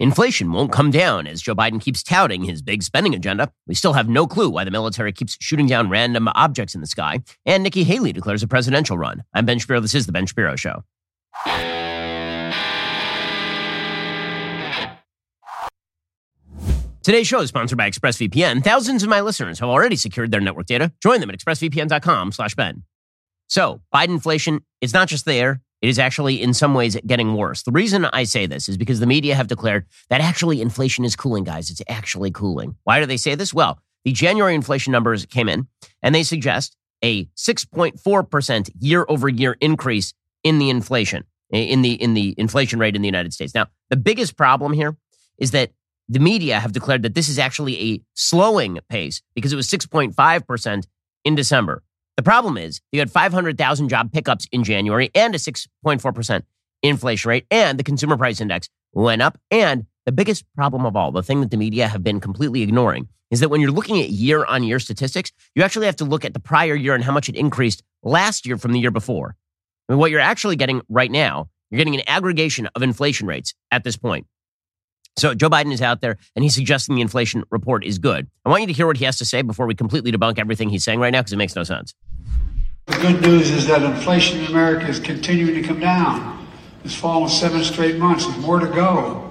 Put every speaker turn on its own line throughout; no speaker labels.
Inflation won't come down as Joe Biden keeps touting his big spending agenda. We still have no clue why the military keeps shooting down random objects in the sky. And Nikki Haley declares a presidential run. I'm Ben Shapiro. This is The Ben Shapiro Show. Today's show is sponsored by ExpressVPN. Thousands of my listeners have already secured their network data. Join them at expressvpn.com slash Ben. So, Biden inflation is not just there, it is actually in some ways getting worse. The reason I say this is because the media have declared that actually inflation is cooling, guys. It's actually cooling. Why do they say this? Well, the January inflation numbers came in and they suggest a 6.4% year over year increase in the inflation, in the, in the inflation rate in the United States. Now, the biggest problem here is that the media have declared that this is actually a slowing pace because it was 6.5% in December. The problem is you had 500,000 job pickups in January and a 6.4% inflation rate, and the consumer price index went up. And the biggest problem of all, the thing that the media have been completely ignoring, is that when you're looking at year on year statistics, you actually have to look at the prior year and how much it increased last year from the year before. I mean, what you're actually getting right now, you're getting an aggregation of inflation rates at this point. So Joe Biden is out there and he's suggesting the inflation report is good. I want you to hear what he has to say before we completely debunk everything he's saying right now because it makes no sense.
The good news is that inflation in America is continuing to come down. It's fallen seven straight months. There's more to go.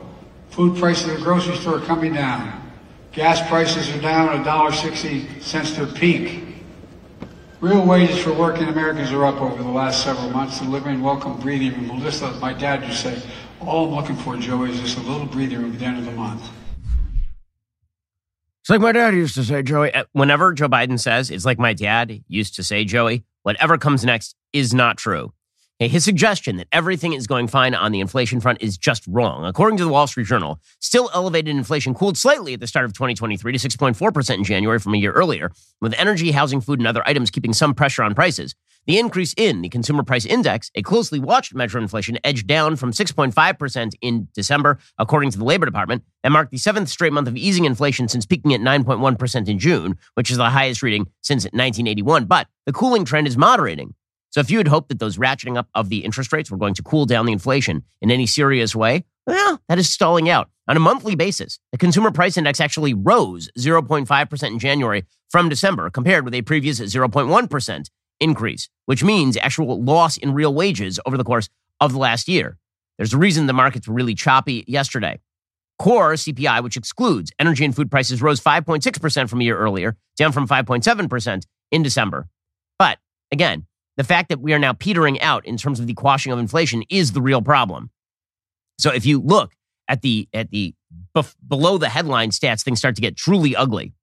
Food prices at the grocery store are coming down. Gas prices are down $1.60 since their peak. Real wages for working Americans are up over the last several months, delivering welcome breathing room. Melissa, my dad to say, all I'm looking for, Joey, is just a little breather at the end of the month.
It's like my dad used to say, Joey. Uh, whenever Joe Biden says, it's like my dad used to say, Joey, whatever comes next is not true. His suggestion that everything is going fine on the inflation front is just wrong. According to the Wall Street Journal, still elevated inflation cooled slightly at the start of 2023 to 6.4% in January from a year earlier, with energy, housing, food, and other items keeping some pressure on prices. The increase in the consumer price index, a closely watched measure of inflation, edged down from 6.5% in December, according to the Labor Department, and marked the seventh straight month of easing inflation since peaking at 9.1% in June, which is the highest reading since 1981. But the cooling trend is moderating. So if you had hoped that those ratcheting up of the interest rates were going to cool down the inflation in any serious way, well, that is stalling out. On a monthly basis, the consumer price index actually rose 0.5% in January from December, compared with a previous 0.1% increase, which means actual loss in real wages over the course of the last year. There's a reason the markets were really choppy yesterday. Core CPI, which excludes energy and food prices, rose 5.6% from a year earlier, down from 5.7% in December. But again, the fact that we are now petering out in terms of the quashing of inflation is the real problem. So if you look at the at the bef- below the headline stats, things start to get truly ugly.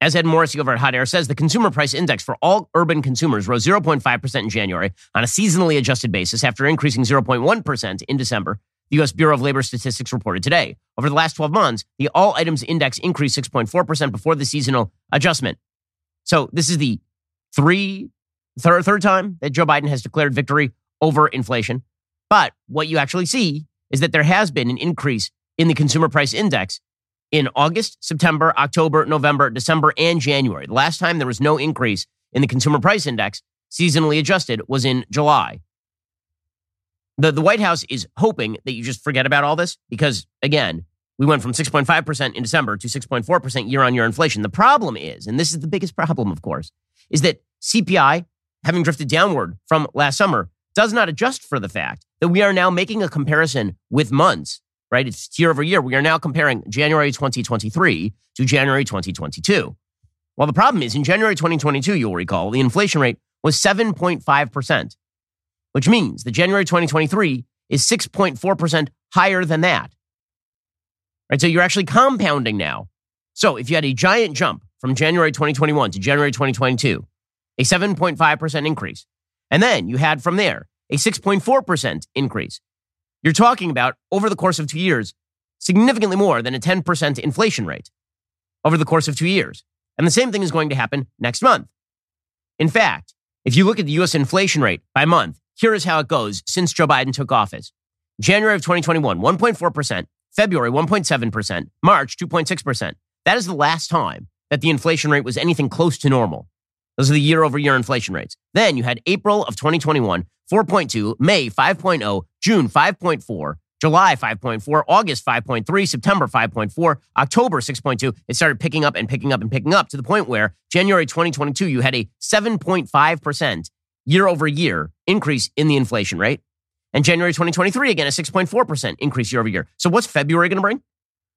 As Ed Morrissey over at Hot Air says, the consumer price index for all urban consumers rose 0.5% in January on a seasonally adjusted basis after increasing 0.1% in December. The U.S. Bureau of Labor Statistics reported today. Over the last 12 months, the all items index increased 6.4% before the seasonal adjustment. So this is the three, third, third time that Joe Biden has declared victory over inflation. But what you actually see is that there has been an increase in the consumer price index in August, September, October, November, December, and January. The last time there was no increase in the consumer price index, seasonally adjusted, was in July. The, the White House is hoping that you just forget about all this because, again, we went from 6.5% in December to 6.4% year on year inflation. The problem is, and this is the biggest problem, of course, is that CPI, having drifted downward from last summer, does not adjust for the fact that we are now making a comparison with months right? It's year over year. We are now comparing January 2023 to January 2022. Well, the problem is in January 2022, you'll recall, the inflation rate was 7.5%, which means that January 2023 is 6.4% higher than that. Right? So you're actually compounding now. So if you had a giant jump from January 2021 to January 2022, a 7.5% increase, and then you had from there a 6.4% increase, you're talking about over the course of two years, significantly more than a 10% inflation rate over the course of two years. And the same thing is going to happen next month. In fact, if you look at the US inflation rate by month, here is how it goes since Joe Biden took office. January of 2021, 1.4%, February, 1.7%, March, 2.6%. That is the last time that the inflation rate was anything close to normal. Those are the year over year inflation rates. Then you had April of 2021, 4.2, May 5.0, June 5.4, July 5.4, August 5.3, September 5.4, October 6.2. It started picking up and picking up and picking up to the point where January 2022, you had a 7.5% year over year increase in the inflation rate. And January 2023, again, a 6.4% increase year over year. So what's February going to bring?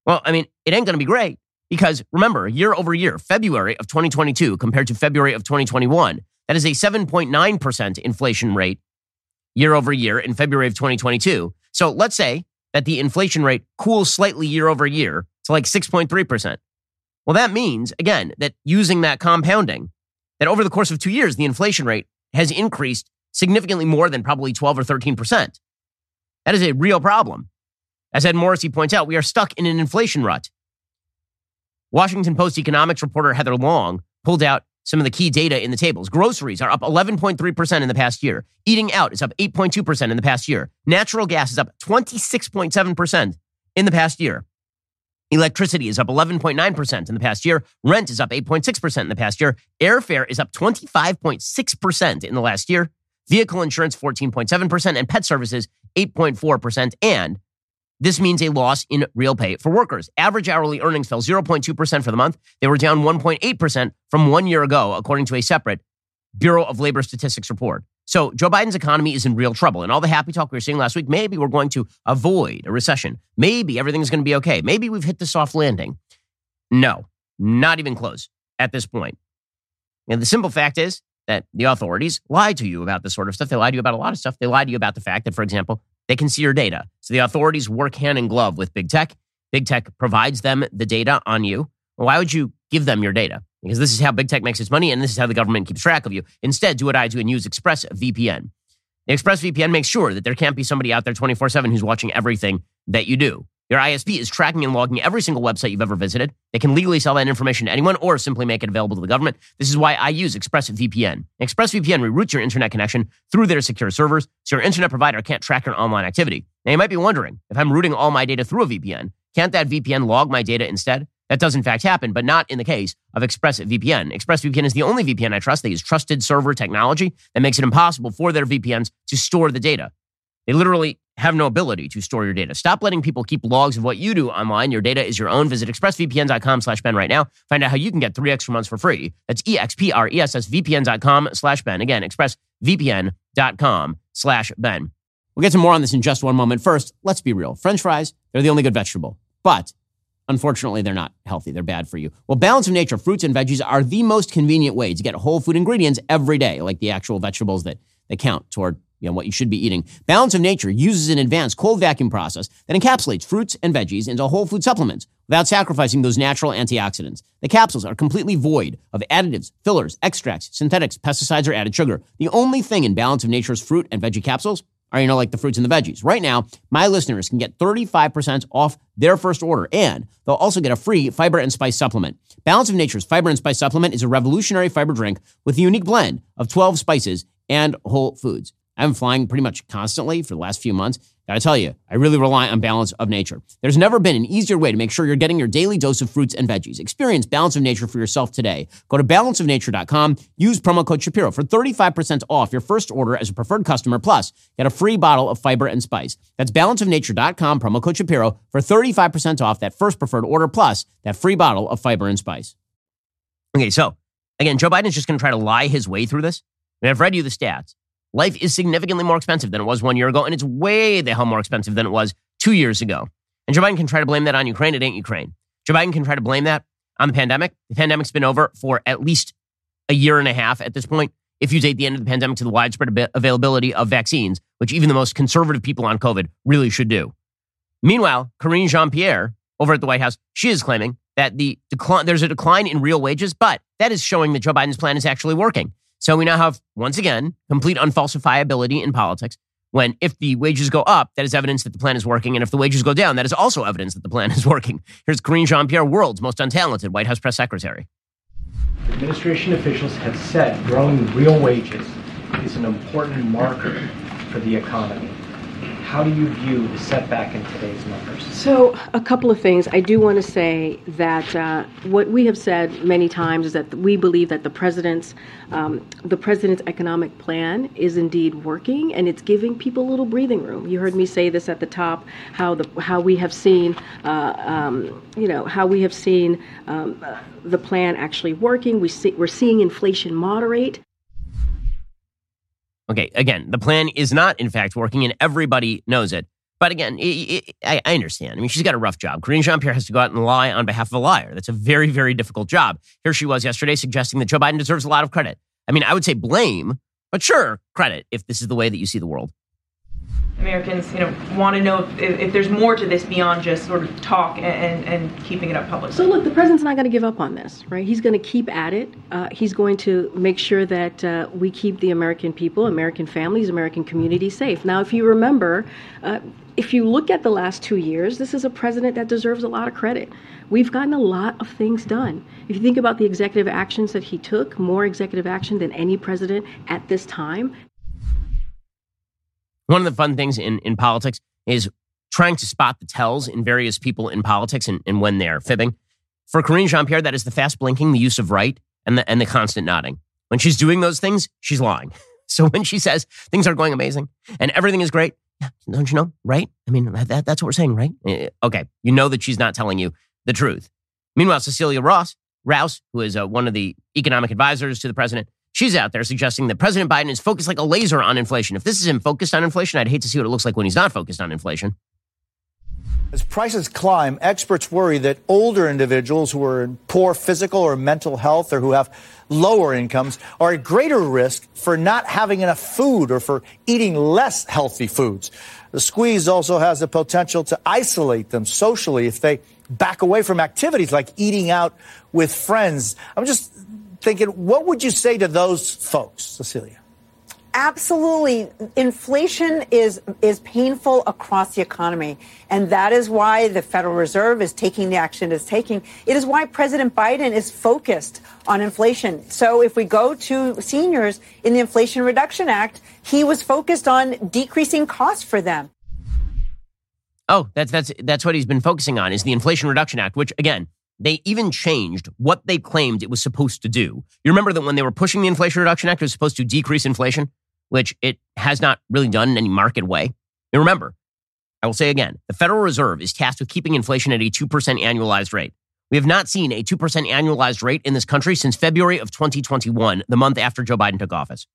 Well, I mean, it ain't going to be great because remember, year over year, February of 2022 compared to February of 2021, that is a 7.9% inflation rate year over year in February of 2022. So let's say that the inflation rate cools slightly year over year to like 6.3%. Well, that means, again, that using that compounding, that over the course of two years, the inflation rate has increased significantly more than probably 12 or 13%. That is a real problem. As Ed Morrissey points out, we are stuck in an inflation rut. Washington Post economics reporter Heather Long pulled out some of the key data in the tables. Groceries are up 11.3% in the past year. Eating out is up 8.2% in the past year. Natural gas is up 26.7% in the past year. Electricity is up 11.9% in the past year. Rent is up 8.6% in the past year. Airfare is up 25.6% in the last year. Vehicle insurance 14.7% and pet services 8.4%. And this means a loss in real pay for workers. Average hourly earnings fell 0.2% for the month. They were down 1.8% from one year ago, according to a separate Bureau of Labor Statistics report. So Joe Biden's economy is in real trouble. And all the happy talk we were seeing last week, maybe we're going to avoid a recession. Maybe everything's going to be okay. Maybe we've hit the soft landing. No, not even close at this point. And the simple fact is that the authorities lie to you about this sort of stuff. They lie to you about a lot of stuff. They lie to you about the fact that, for example, they can see your data. So the authorities work hand in glove with big tech. Big tech provides them the data on you. Why would you give them your data? Because this is how big tech makes its money and this is how the government keeps track of you. Instead, do what I do and use ExpressVPN. The ExpressVPN makes sure that there can't be somebody out there 24 7 who's watching everything that you do. Your ISP is tracking and logging every single website you've ever visited. They can legally sell that information to anyone or simply make it available to the government. This is why I use ExpressVPN. ExpressVPN reroutes your internet connection through their secure servers so your internet provider can't track your online activity. Now, you might be wondering if I'm routing all my data through a VPN, can't that VPN log my data instead? That does in fact happen, but not in the case of ExpressVPN. ExpressVPN is the only VPN I trust. They use trusted server technology that makes it impossible for their VPNs to store the data. They literally have no ability to store your data. Stop letting people keep logs of what you do online. Your data is your own. Visit expressvpn.com slash Ben right now. Find out how you can get three extra months for free. That's E-X-P-R-E-S-S-V-P-N.com slash Ben. Again, expressvpn.com slash Ben. We'll get to more on this in just one moment. First, let's be real. French fries, they're the only good vegetable. But Unfortunately, they're not healthy. They're bad for you. Well, Balance of Nature fruits and veggies are the most convenient way to get whole food ingredients every day, like the actual vegetables that, that count toward you know, what you should be eating. Balance of Nature uses an advanced cold vacuum process that encapsulates fruits and veggies into whole food supplements without sacrificing those natural antioxidants. The capsules are completely void of additives, fillers, extracts, synthetics, pesticides, or added sugar. The only thing in Balance of Nature's fruit and veggie capsules are, you know, like the fruits and the veggies. Right now, my listeners can get 35% off their first order, and they'll also get a free fiber and spice supplement. Balance of Nature's fiber and spice supplement is a revolutionary fiber drink with a unique blend of 12 spices and whole foods. I've been flying pretty much constantly for the last few months. Gotta tell you, I really rely on Balance of Nature. There's never been an easier way to make sure you're getting your daily dose of fruits and veggies. Experience Balance of Nature for yourself today. Go to balanceofnature.com, use promo code Shapiro for 35% off your first order as a preferred customer, plus get a free bottle of fiber and spice. That's balanceofnature.com, promo code Shapiro for 35% off that first preferred order, plus that free bottle of fiber and spice. Okay, so again, Joe Biden's just gonna try to lie his way through this. Mean, I've read you the stats. Life is significantly more expensive than it was one year ago, and it's way the hell more expensive than it was two years ago. And Joe Biden can try to blame that on Ukraine. It ain't Ukraine. Joe Biden can try to blame that on the pandemic. The pandemic's been over for at least a year and a half at this point. If you date the end of the pandemic to the widespread availability of vaccines, which even the most conservative people on COVID really should do. Meanwhile, Karine Jean Pierre over at the White House, she is claiming that the decline, there's a decline in real wages, but that is showing that Joe Biden's plan is actually working. So we now have, once again, complete unfalsifiability in politics. When if the wages go up, that is evidence that the plan is working. And if the wages go down, that is also evidence that the plan is working. Here's Karine Jean Pierre, world's most untalented White House press secretary.
Administration officials have said growing real wages is an important marker for the economy. How do you view the setback in today's numbers?
So, a couple of things. I do want to say that uh, what we have said many times is that we believe that the president's um, the president's economic plan is indeed working, and it's giving people a little breathing room. You heard me say this at the top. How the how we have seen, uh, um, you know, how we have seen um, the plan actually working. We see, we're seeing inflation moderate.
Okay, again, the plan is not, in fact, working, and everybody knows it. But again, it, it, I, I, understand. I mean, she's got a rough job. Karine Jean Pierre has to go out and lie on behalf of a liar. That's a very, very difficult job. Here she was yesterday suggesting that Joe Biden deserves a lot of credit. I mean, I would say blame, but sure, credit if this is the way that you see the world.
Americans, you know, want to know if, if, there's more to this beyond just sort of talk and, and keeping it up public.
So look, the president's not going to give up on this, right? He's going to keep at it. Uh, he's going to make sure that uh, we keep the American people, American families, American communities safe. Now, if you remember, uh, if you look at the last two years, this is a president that deserves a lot of credit. We've gotten a lot of things done. If you think about the executive actions that he took, more executive action than any president at this time,
one of the fun things in, in politics is trying to spot the tells in various people in politics and, and when they're fibbing. For Karine Jean Pierre, that is the fast blinking, the use of right, and the, and the constant nodding. When she's doing those things, she's lying. So when she says things are going amazing and everything is great, don't you know, right? I mean, that, that's what we're saying, right? Eh, okay, you know that she's not telling you the truth. Meanwhile, Cecilia Ross, Rouse, who is uh, one of the economic advisors to the president, She's out there suggesting that President Biden is focused like a laser on inflation. If this is him focused on inflation, I'd hate to see what it looks like when he's not focused on inflation.
As prices climb, experts worry that older individuals who are in poor physical or mental health or who have lower incomes are at greater risk for not having enough food or for eating less healthy foods. The squeeze also has the potential to isolate them socially if they back away from activities like eating out with friends. I'm just thinking, what would you say to those folks, Cecilia?
Absolutely. Inflation is, is painful across the economy. And that is why the Federal Reserve is taking the action it's taking. It is why President Biden is focused on inflation. So if we go to seniors in the Inflation Reduction Act, he was focused on decreasing costs for them.
Oh, that's that's that's what he's been focusing on is the Inflation Reduction Act, which again, they even changed what they claimed it was supposed to do. You remember that when they were pushing the Inflation Reduction Act, it was supposed to decrease inflation, which it has not really done in any market way. And remember, I will say again, the Federal Reserve is tasked with keeping inflation at a 2% annualized rate. We have not seen a 2% annualized rate in this country since February of 2021, the month after Joe Biden took office.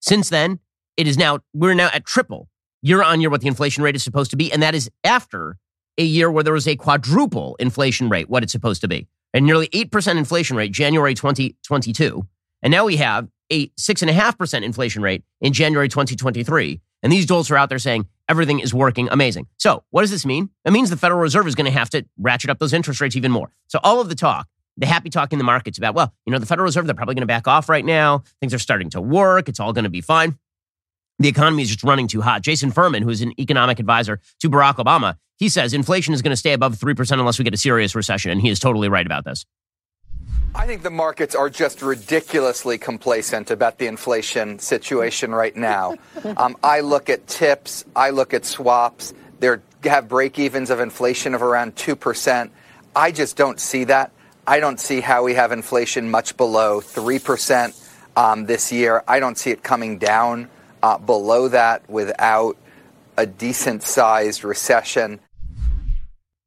Since then, it is now, we're now at triple year on year what the inflation rate is supposed to be. And that is after a year where there was a quadruple inflation rate, what it's supposed to be, and nearly 8% inflation rate, January 2022. And now we have a 6.5% inflation rate in January 2023. And these dolts are out there saying everything is working amazing. So, what does this mean? It means the Federal Reserve is going to have to ratchet up those interest rates even more. So, all of the talk, the happy talk in the markets about, well, you know, the Federal Reserve, they're probably going to back off right now. Things are starting to work. It's all going to be fine the economy is just running too hot. Jason Furman, who is an economic advisor to Barack Obama, he says inflation is going to stay above 3% unless we get a serious recession. And he is totally right about this.
I think the markets are just ridiculously complacent about the inflation situation right now. Um, I look at tips, I look at swaps. They have break evens of inflation of around 2%. I just don't see that. I don't see how we have inflation much below 3% um, this year. I don't see it coming down Uh, below that without a decent sized recession.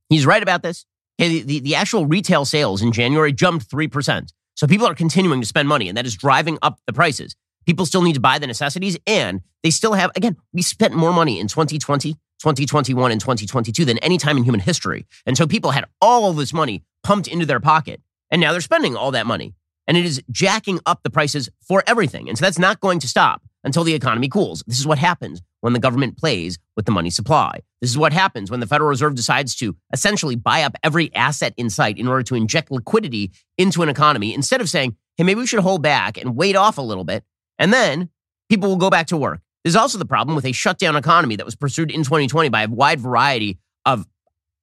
He's right about this. The, the, the, actual retail sales in January jumped 3%. So people are continuing to spend money, and that is driving up the prices. People still need to buy the necessities, and they still have, again, we spent more money in 2020, 2021, and 2022 than any time in human history. And so people had all this money pumped into their pocket, and now they're spending all that money. And it is jacking up the prices for everything. And so that's not going to stop until the economy cools. This is what happens when the government plays with the money supply. This is what happens when the Federal Reserve decides to essentially buy up every asset in sight in order to inject liquidity into an economy instead of saying, hey, maybe we should hold back and wait off a little bit. And then people will go back to work. There's also the problem with a shutdown economy that was pursued in 2020 by a wide variety of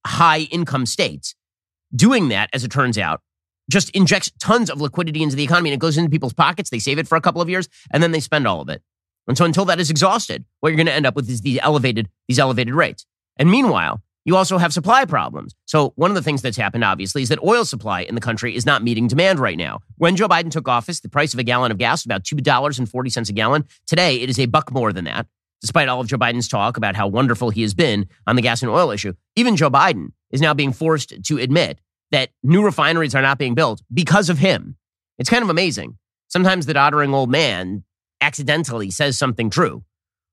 high income states. Doing that, as it turns out, just injects tons of liquidity into the economy and it goes into people's pockets. They save it for a couple of years and then they spend all of it. And so until that is exhausted, what you're going to end up with is these elevated, these elevated rates. And meanwhile, you also have supply problems. So one of the things that's happened, obviously, is that oil supply in the country is not meeting demand right now. When Joe Biden took office, the price of a gallon of gas was about $2.40 a gallon. Today, it is a buck more than that. Despite all of Joe Biden's talk about how wonderful he has been on the gas and oil issue, even Joe Biden is now being forced to admit that new refineries are not being built because of him. It's kind of amazing. Sometimes the doddering old man accidentally says something true.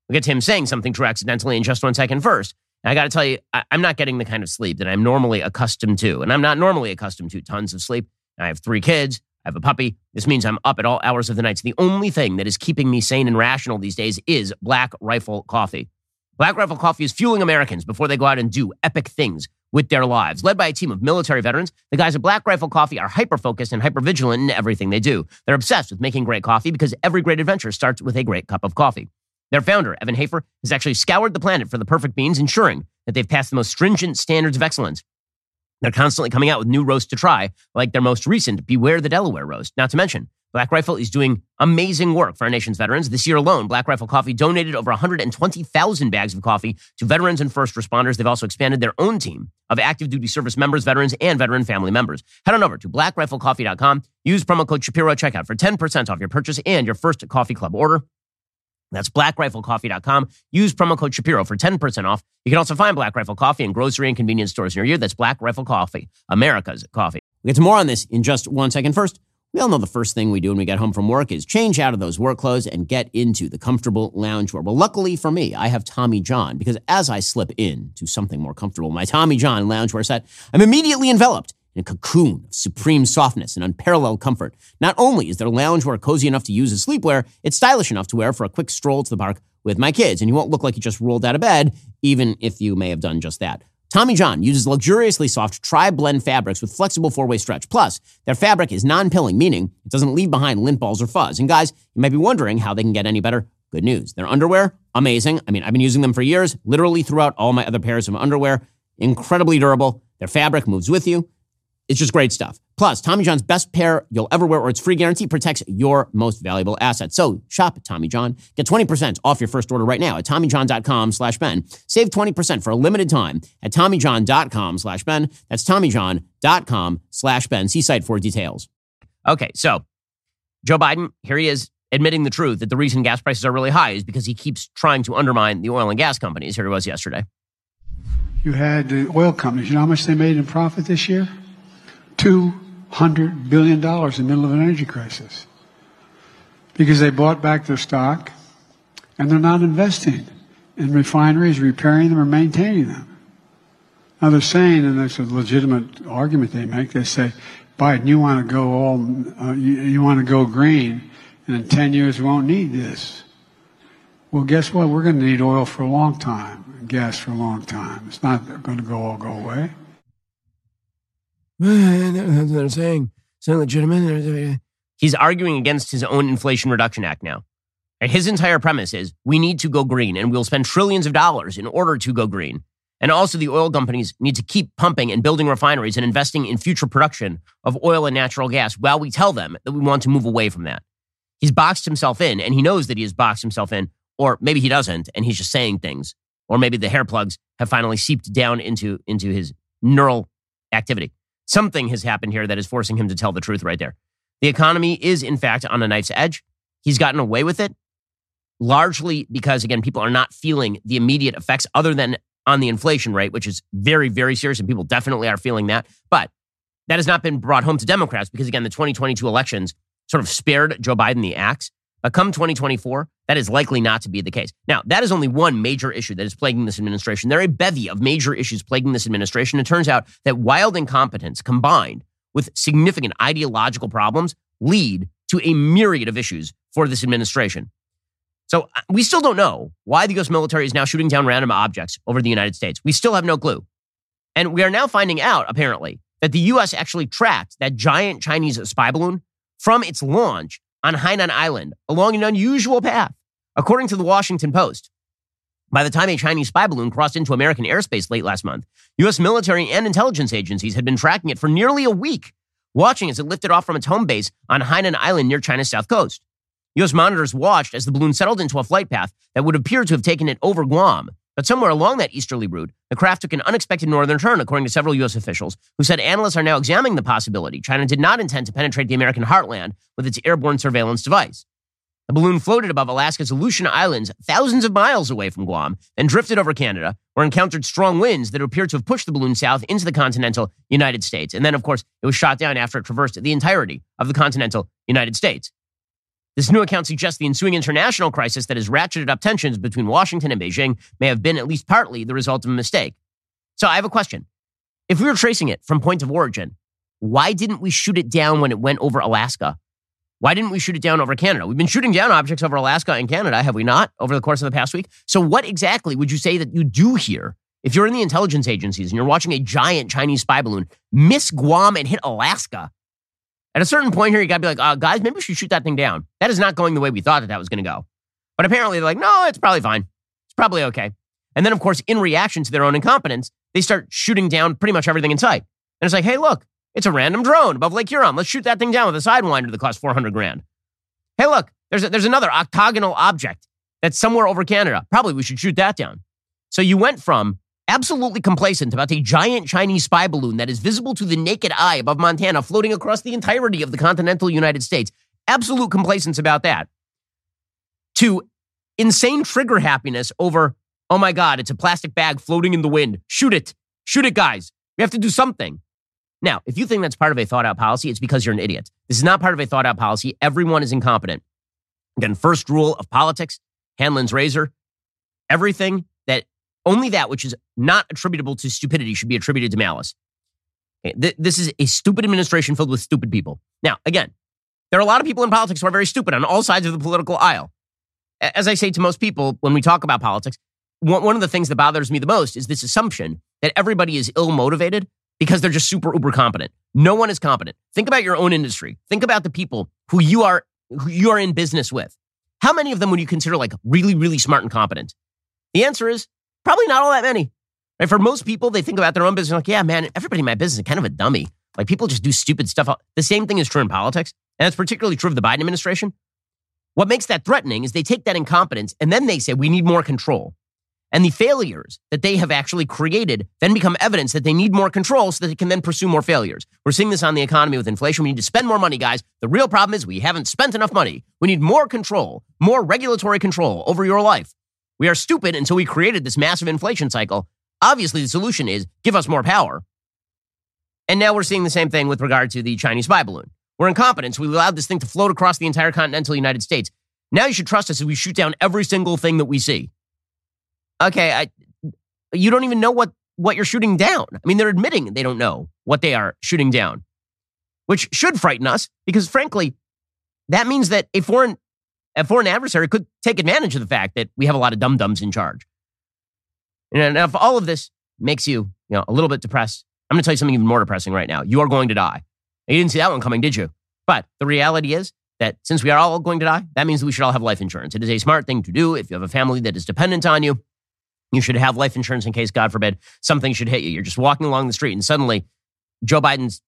We'll get to him saying something true accidentally in just one second first. And I got to tell you, I, am not getting the kind of sleep that I'm normally accustomed to. And I'm not normally accustomed to tons of sleep. I have three kids. I have a puppy. This means I'm up at all hours of the night. So the only thing that is keeping me sane and rational these days is Black Rifle Coffee. Black Rifle Coffee is fueling Americans before they go out and do epic things with their lives. Led by a team of military veterans, the guys at Black Rifle Coffee are hyper focused and hyper vigilant in everything they do. They're obsessed with making great coffee because every great adventure starts with a great cup of coffee. Their founder, Evan Hafer, has actually scoured the planet for the perfect beans, ensuring that they've passed the most stringent standards of excellence. They're constantly coming out with new roasts to try, like their most recent Beware the Delaware roast. Not to mention, Black Rifle is doing amazing work for our nation's veterans. This year alone, Black Rifle Coffee donated over 120,000 bags of coffee to veterans and first responders. They've also expanded their own team of active duty service members, veterans, and veteran family members. Head on over to blackriflecoffee.com. Use promo code Shapiro checkout for 10% off your purchase and your first coffee club order. That's blackriflecoffee.com. Use promo code Shapiro for 10% off. You can also find Black Rifle Coffee in grocery and convenience stores near you. That's Black Rifle Coffee, America's coffee. We get to more on this in just one second. First, we all know the first thing we do when we get home from work is change out of those work clothes and get into the comfortable loungewear. Well, luckily for me, I have Tommy John because as I slip in to something more comfortable, my Tommy John loungewear set, I'm immediately enveloped in a cocoon of supreme softness and unparalleled comfort. Not only is their loungewear cozy enough to use as sleepwear, it's stylish enough to wear for a quick stroll to the park with my kids, and you won't look like you just rolled out of bed, even if you may have done just that. Tommy John uses luxuriously soft tri-blend fabrics with flexible four-way stretch. Plus, their fabric is non-pilling, meaning it doesn't leave behind lint balls or fuzz. And guys, you might be wondering how they can get any better. Good news. Their underwear, amazing. I mean, I've been using them for years, literally throughout all my other pairs of underwear. Incredibly durable. Their fabric moves with you. It's just great stuff. Plus, Tommy John's best pair you'll ever wear or its free guarantee protects your most valuable asset. So shop Tommy John. Get 20% off your first order right now at TommyJohn.com slash Ben. Save 20% for a limited time at TommyJohn.com slash Ben. That's TommyJohn.com slash Ben. See site for details. Okay, so Joe Biden, here he is admitting the truth that the reason gas prices are really high is because he keeps trying to undermine the oil and gas companies. Here he was yesterday.
You had the oil companies. You know how much they made in profit this year? $200 billion in the middle of an energy crisis. Because they bought back their stock and they're not investing in refineries, repairing them, or maintaining them. Now they're saying, and that's a legitimate argument they make, they say, Biden, you want to go all, uh, you, you want to go green, and in 10 years we won't need this. Well, guess what? We're going to need oil for a long time, gas for a long time. It's not going to go all go away.
They're saying. It's not legitimate. He's arguing against his own Inflation Reduction Act now. And his entire premise is we need to go green and we'll spend trillions of dollars in order to go green. And also, the oil companies need to keep pumping and building refineries and investing in future production of oil and natural gas while we tell them that we want to move away from that. He's boxed himself in and he knows that he has boxed himself in, or maybe he doesn't and he's just saying things. Or maybe the hair plugs have finally seeped down into, into his neural activity. Something has happened here that is forcing him to tell the truth right there. The economy is, in fact, on a knife's edge. He's gotten away with it largely because, again, people are not feeling the immediate effects other than on the inflation rate, which is very, very serious, and people definitely are feeling that. But that has not been brought home to Democrats because, again, the 2022 elections sort of spared Joe Biden the axe. But come 2024, that is likely not to be the case. Now, that is only one major issue that is plaguing this administration. There are a bevy of major issues plaguing this administration. It turns out that wild incompetence combined with significant ideological problems lead to a myriad of issues for this administration. So uh, we still don't know why the US military is now shooting down random objects over the United States. We still have no clue. And we are now finding out, apparently, that the US actually tracked that giant Chinese spy balloon from its launch on Hainan Island along an unusual path, according to the Washington Post. By the time a Chinese spy balloon crossed into American airspace late last month, U.S. military and intelligence agencies had been tracking it for nearly a week, watching as it lifted off from its home base on Hainan Island near China's south coast. U.S. monitors watched as the balloon settled into a flight path that would appear to have taken it over Guam. But somewhere along that easterly route, the craft took an unexpected northern turn, according to several U.S. officials, who said analysts are now examining the possibility China did not intend to penetrate the American heartland with its airborne surveillance device. The balloon floated above Alaska's Aleutian Islands, thousands of miles away from Guam, and drifted over Canada, where encountered strong winds that appeared to have pushed the balloon south into the continental United States. And then, of course, it was shot down after it traversed the entirety of the continental United States. This new account suggests the ensuing international crisis that has ratcheted up tensions between Washington and Beijing may have been at least partly the result of a mistake. So I have a question. If we were tracing it from point of origin, why didn't we shoot it down when it went over Alaska? Why didn't we shoot it down over Canada? We've been shooting down objects over Alaska and Canada, have we not, over the course of the past week? So, what exactly would you say that you do here? If you're in the intelligence agencies and you're watching a giant Chinese spy balloon miss Guam and hit Alaska, at a certain point here, you got to be like, uh, guys, maybe we should shoot that thing down. That is not going the way we thought that that was going to go. But apparently, they're like, no, it's probably fine. It's probably okay. And then, of course, in reaction to their own incompetence, they start shooting down pretty much everything in sight. And it's like, hey, look, it's a random drone above Lake Huron. Let's shoot that thing down with a sidewinder that costs 400 grand. Hey, look, there's, a, there's another octagonal object that's somewhere over Canada. Probably we should shoot that down. So you went from absolutely complacent about a giant Chinese spy balloon that is visible to the naked eye above Montana floating across the entirety of the continental United States. Absolute complacence about that. To insane trigger happiness over, oh my God, it's a plastic bag floating in the wind. Shoot it. Shoot it, guys. We have to do something. Now, if you think that's part of a thought out policy, it's because you're an idiot. This is not part of a thought out policy. Everyone is incompetent. Again, first rule of politics, Hanlon's razor, everything only that which is not attributable to stupidity should be attributed to malice. Eh, this is a stupid administration filled with stupid people. Now, again, there are a lot of people in politics who are very stupid on all sides of the political aisle. As I say to most people when we talk about politics, one of the things that bothers me the most is this assumption that everybody is ill motivated because they're just super uber competent. No one is competent. Think about your own industry. Think about the people who you are who you are in business with. How many of them would you consider like really, really smart and competent? The answer is probably not all that many. Right? For most people, they think about their own business like, yeah, man, everybody in my business is kind of a dummy. Like people just do stupid stuff. The same thing is true in politics. And it's particularly true of the Biden administration. What makes that threatening is they take that incompetence and then they say, we need more control. And the failures that they have actually created then become evidence that they need more control so that they can then pursue more failures. We're seeing this on the economy with inflation. We need to spend more money, guys. The real problem is we haven't spent enough money. We need more control, more regulatory control over your life. We are stupid until we created this massive inflation cycle. Obviously, the solution is give us more power. And now we're seeing the same thing with regard to the Chinese spy balloon. We're incompetent, we allowed this thing to float across the entire continental United States. Now you should trust us as we shoot down every single thing that we see okay, I, you don't even know what, what you're shooting down. I mean, they're admitting they don't know what they are shooting down, which should frighten us because, frankly, that means that a foreign, a foreign adversary could take advantage of the fact that we have a lot of dum dums in charge. And if all of this makes you, you know, a little bit depressed, I'm going to tell you something even more depressing right now. You are going to die. You didn't see that one coming, did you? But the reality is that since we are all going to die, that means that we should all have life insurance. It is a smart thing to do if you have a family that is dependent on you. You should have life insurance in case, God forbid, something should hit you. You're just walking along the street and suddenly Joe Biden's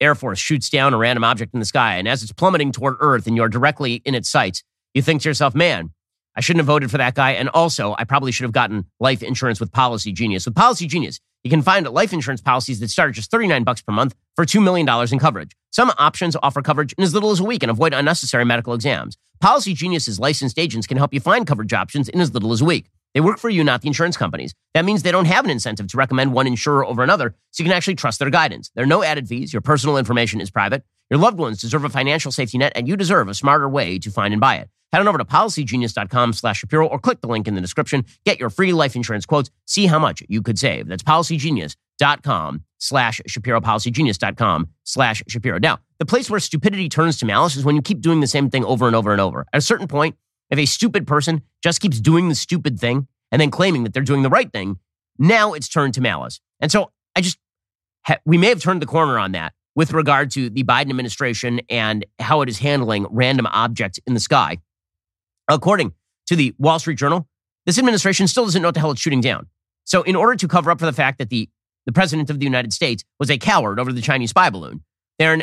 Air Force shoots down a random object in the sky. And as it's plummeting toward Earth and you're directly in its sights, you think to yourself, man, I shouldn't have voted for that guy. And also, I probably should have gotten life insurance with Policy Genius. With Policy Genius, you can find life insurance policies that start at just 39 bucks per month for $2 million in coverage. Some options offer coverage in as little as a week and avoid unnecessary medical exams. Policy Genius's licensed agents can help you find coverage options in as little as a week. They work for you, not the insurance companies. That means they don't have an incentive to recommend one insurer over another, so you can actually trust their guidance. There are no added fees. Your personal information is private. Your loved ones deserve a financial safety net, and you deserve a smarter way to find and buy it. Head on over to policygenius.com slash Shapiro or click the link in the description. Get your free life insurance quotes. See how much you could save. That's policygenius.com slash Shapiro, policygenius.com slash Shapiro. Now, the place where stupidity turns to malice is when you keep doing the same thing over and over and over. At a certain point, if a stupid person just keeps doing the stupid thing and then claiming that they're doing the right thing, now it's turned to malice. And so I just, we may have turned the corner on that with regard to the Biden administration and how it is handling random objects in the sky. According to the Wall Street Journal, this administration still doesn't know what the hell it's shooting down. So, in order to cover up for the fact that the, the president of the United States was a coward over the Chinese spy balloon, they're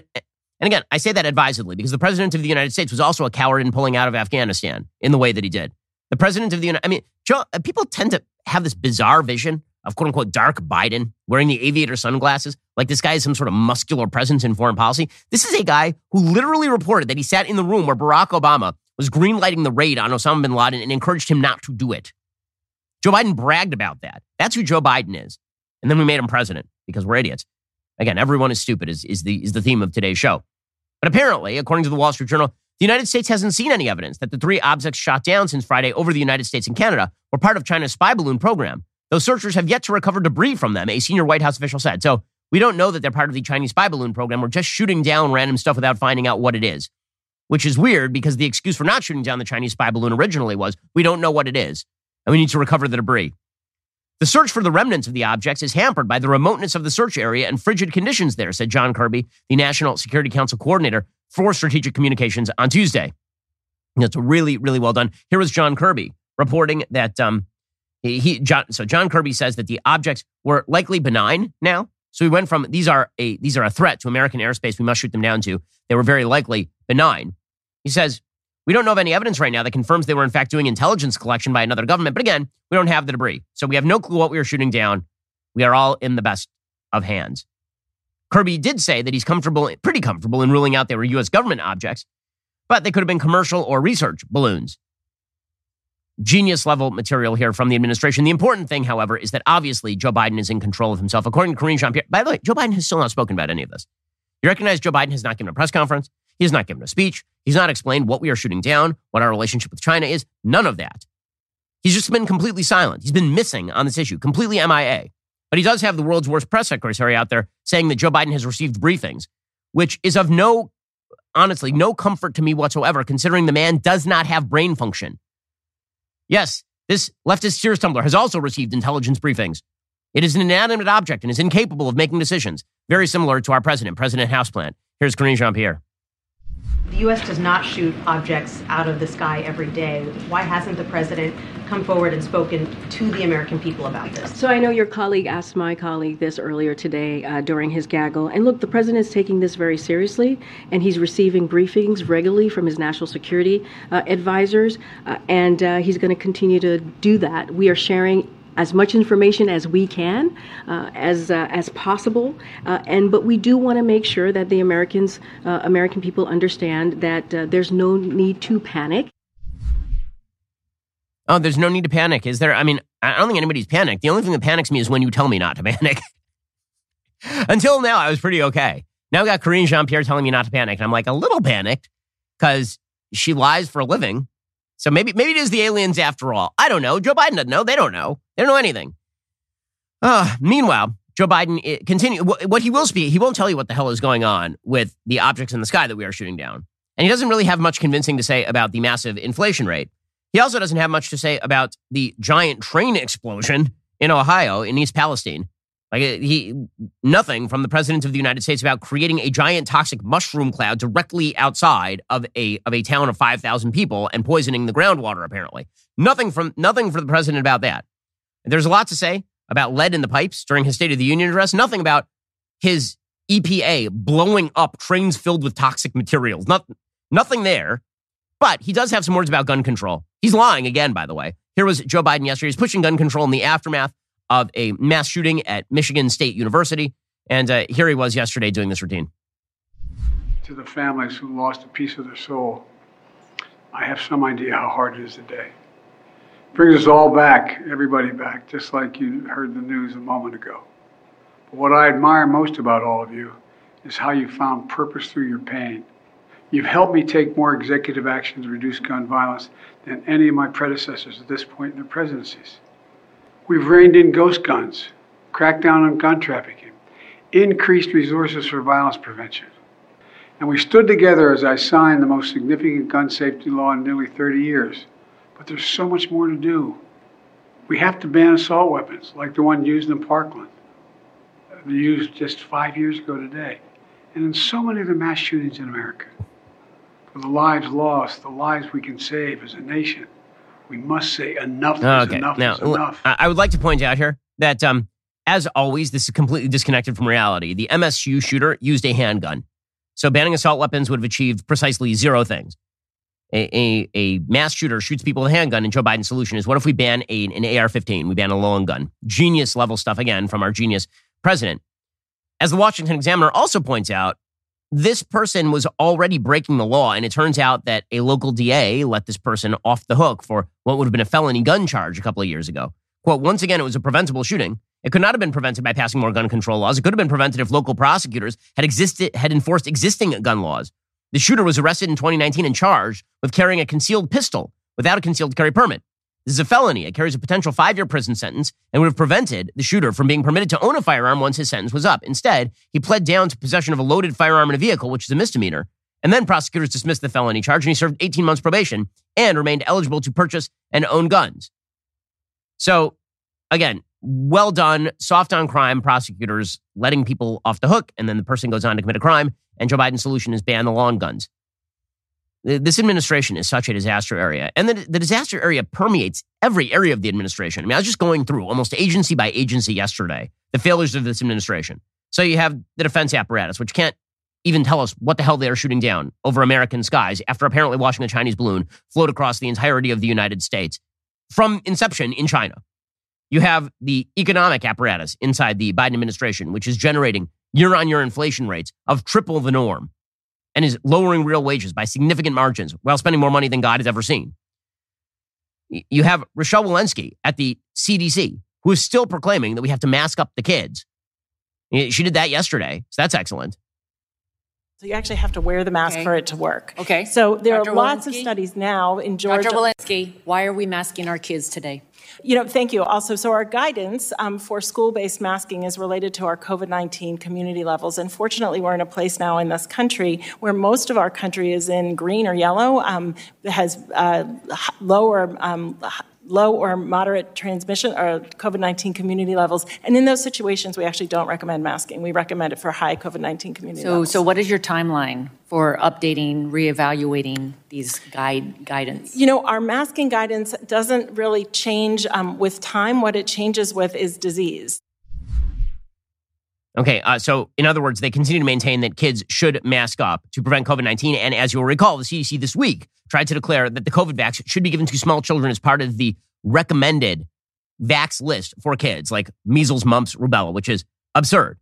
and again, I say that advisedly because the president of the United States was also a coward in pulling out of Afghanistan in the way that he did. The president of the United, I mean, Joe, uh, people tend to have this bizarre vision of quote unquote dark Biden wearing the aviator sunglasses, like this guy is some sort of muscular presence in foreign policy. This is a guy who literally reported that he sat in the room where Barack Obama was greenlighting the raid on Osama bin Laden and encouraged him not to do it. Joe Biden bragged about that. That's who Joe Biden is. And then we made him president because we're idiots. Again, everyone is stupid is, is, the, is the theme of today's show. But apparently, according to the Wall Street Journal, the United States hasn't seen any evidence that the three objects shot down since Friday over the United States and Canada were part of China's spy balloon program. Those searchers have yet to recover debris from them, a senior White House official said. So we don't know that they're part of the Chinese spy balloon program. We're just shooting down random stuff without finding out what it is, which is weird because the excuse for not shooting down the Chinese spy balloon originally was we don't know what it is and we need to recover the debris. The search for the remnants of the objects is hampered by the remoteness of the search area and frigid conditions there, said John Kirby, the National Security Council coordinator for strategic communications on Tuesday. That's really, really well done. Here was John Kirby reporting that um, he, John, so John Kirby says that the objects were likely benign now. So we went from these are a these are a threat to American airspace. We must shoot them down to. They were very likely benign. He says we don't know of any evidence right now that confirms they were in fact doing intelligence collection by another government. But again, we don't have the debris, so we have no clue what we were shooting down. We are all in the best of hands. Kirby did say that he's comfortable, pretty comfortable, in ruling out they were U.S. government objects, but they could have been commercial or research balloons genius level material here from the administration. The important thing, however, is that obviously Joe Biden is in control of himself. According to Karine Jean Pierre, by the way, Joe Biden has still not spoken about any of this. You recognize Joe Biden has not given a press conference. He has not given a speech. He's not explained what we are shooting down, what our relationship with China is. None of that. He's just been completely silent. He's been missing on this issue, completely MIA. But he does have the world's worst press secretary out there saying that Joe Biden has received briefings, which is of no, honestly, no comfort to me whatsoever, considering the man does not have brain function. Yes, this leftist Sears tumbler has also received intelligence briefings. It is an inanimate object and is incapable of making decisions, very similar to our president, President Houseplant. Here's Karine Jean Pierre.
The U.S. does not shoot objects out of the sky every day. Why hasn't the president come forward and spoken to the American people about this?
So I know your colleague asked my colleague this earlier today uh, during his gaggle. And look, the president is taking this very seriously, and he's receiving briefings regularly from his national security uh, advisors, uh, and uh, he's going to continue to do that. We are sharing as much information as we can, uh, as uh, as possible, uh, and but we do want to make sure that the Americans, uh, American people, understand that uh, there's no need to panic.
Oh, there's no need to panic, is there? I mean, I don't think anybody's panicked. The only thing that panics me is when you tell me not to panic. Until now, I was pretty okay. Now I got Karine Jean Pierre telling me not to panic, and I'm like a little panicked because she lies for a living so maybe maybe it is the aliens after all. I don't know. Joe Biden doesn't know. They don't know. They don't know anything. Uh, meanwhile, Joe Biden continue what he will speak. He won't tell you what the hell is going on with the objects in the sky that we are shooting down, and he doesn't really have much convincing to say about the massive inflation rate. He also doesn't have much to say about the giant train explosion in Ohio in East Palestine. Like uh, he, nothing from the president of the United States about creating a giant toxic mushroom cloud directly outside of a of a town of five thousand people and poisoning the groundwater. Apparently, nothing from nothing for the president about that. There's a lot to say about lead in the pipes during his State of the Union address. Nothing about his EPA blowing up trains filled with toxic materials. Not, nothing there. But he does have some words about gun control. He's lying again, by the way. Here was Joe Biden yesterday. He's pushing gun control in the aftermath of a mass shooting at Michigan State University. And uh, here he was yesterday doing this routine.
To the families who lost a piece of their soul, I have some idea how hard it is today. It brings us all back, everybody back, just like you heard the news a moment ago. But what I admire most about all of you is how you found purpose through your pain. You've helped me take more executive action to reduce gun violence than any of my predecessors at this point in their presidencies. We've reined in ghost guns, cracked down on gun trafficking, increased resources for violence prevention. And we stood together as I signed the most significant gun safety law in nearly 30 years. But there's so much more to do. We have to ban assault weapons, like the one used in Parkland, used just five years ago today, and in so many of the mass shootings in America. For the lives lost, the lives we can save as a nation, we must say enough is okay. enough now, is enough.
I would like to point out here that, um, as always, this is completely disconnected from reality. The MSU shooter used a handgun. So banning assault weapons would have achieved precisely zero things. A, a, a mass shooter shoots people with a handgun, and Joe Biden's solution is what if we ban a, an AR 15? We ban a long gun. Genius level stuff, again, from our genius president. As the Washington Examiner also points out, this person was already breaking the law, and it turns out that a local DA let this person off the hook for what would have been a felony gun charge a couple of years ago. Quote, once again, it was a preventable shooting. It could not have been prevented by passing more gun control laws. It could have been prevented if local prosecutors had existed had enforced existing gun laws. The shooter was arrested in 2019 and charged with carrying a concealed pistol without a concealed carry permit. This is a felony. It carries a potential five year prison sentence and would have prevented the shooter from being permitted to own a firearm once his sentence was up. Instead, he pled down to possession of a loaded firearm in a vehicle, which is a misdemeanor. And then prosecutors dismissed the felony charge and he served 18 months probation and remained eligible to purchase and own guns. So, again, well done, soft on crime prosecutors letting people off the hook, and then the person goes on to commit a crime. And Joe Biden's solution is ban the long guns. This administration is such a disaster area. And the, the disaster area permeates every area of the administration. I mean, I was just going through almost agency by agency yesterday, the failures of this administration. So you have the defense apparatus, which can't even tell us what the hell they are shooting down over American skies after apparently watching a Chinese balloon float across the entirety of the United States from inception in China. You have the economic apparatus inside the Biden administration, which is generating year on year inflation rates of triple the norm and is lowering real wages by significant margins while spending more money than God has ever seen. You have Rochelle Walensky at the CDC, who is still proclaiming that we have to mask up the kids. She did that yesterday, so that's excellent.
So you actually have to wear the mask
Okay.
for it to work.
Okay.
So there
Dr.
are lots of studies now in Georgia.
Dr. Walensky, why are we masking our kids today?
You know, thank you. Also, so our guidance um, for school-based masking is related to our COVID-19 community levels. And fortunately, we're in a place now in this country where most of our country is in green or yellow, um, has uh, lower. Um, Low or moderate transmission or COVID 19 community levels. And in those situations, we actually don't recommend masking. We recommend it for high COVID 19 community
So,
levels.
so what is your timeline for updating, reevaluating these guide guidance?
You know, our masking guidance doesn't really change um, with time. What it changes with is disease.
Okay, uh, so in other words, they continue to maintain that kids should mask up to prevent COVID 19. And as you'll recall, the CDC this week tried to declare that the COVID vax should be given to small children as part of the recommended vax list for kids, like measles, mumps, rubella, which is absurd.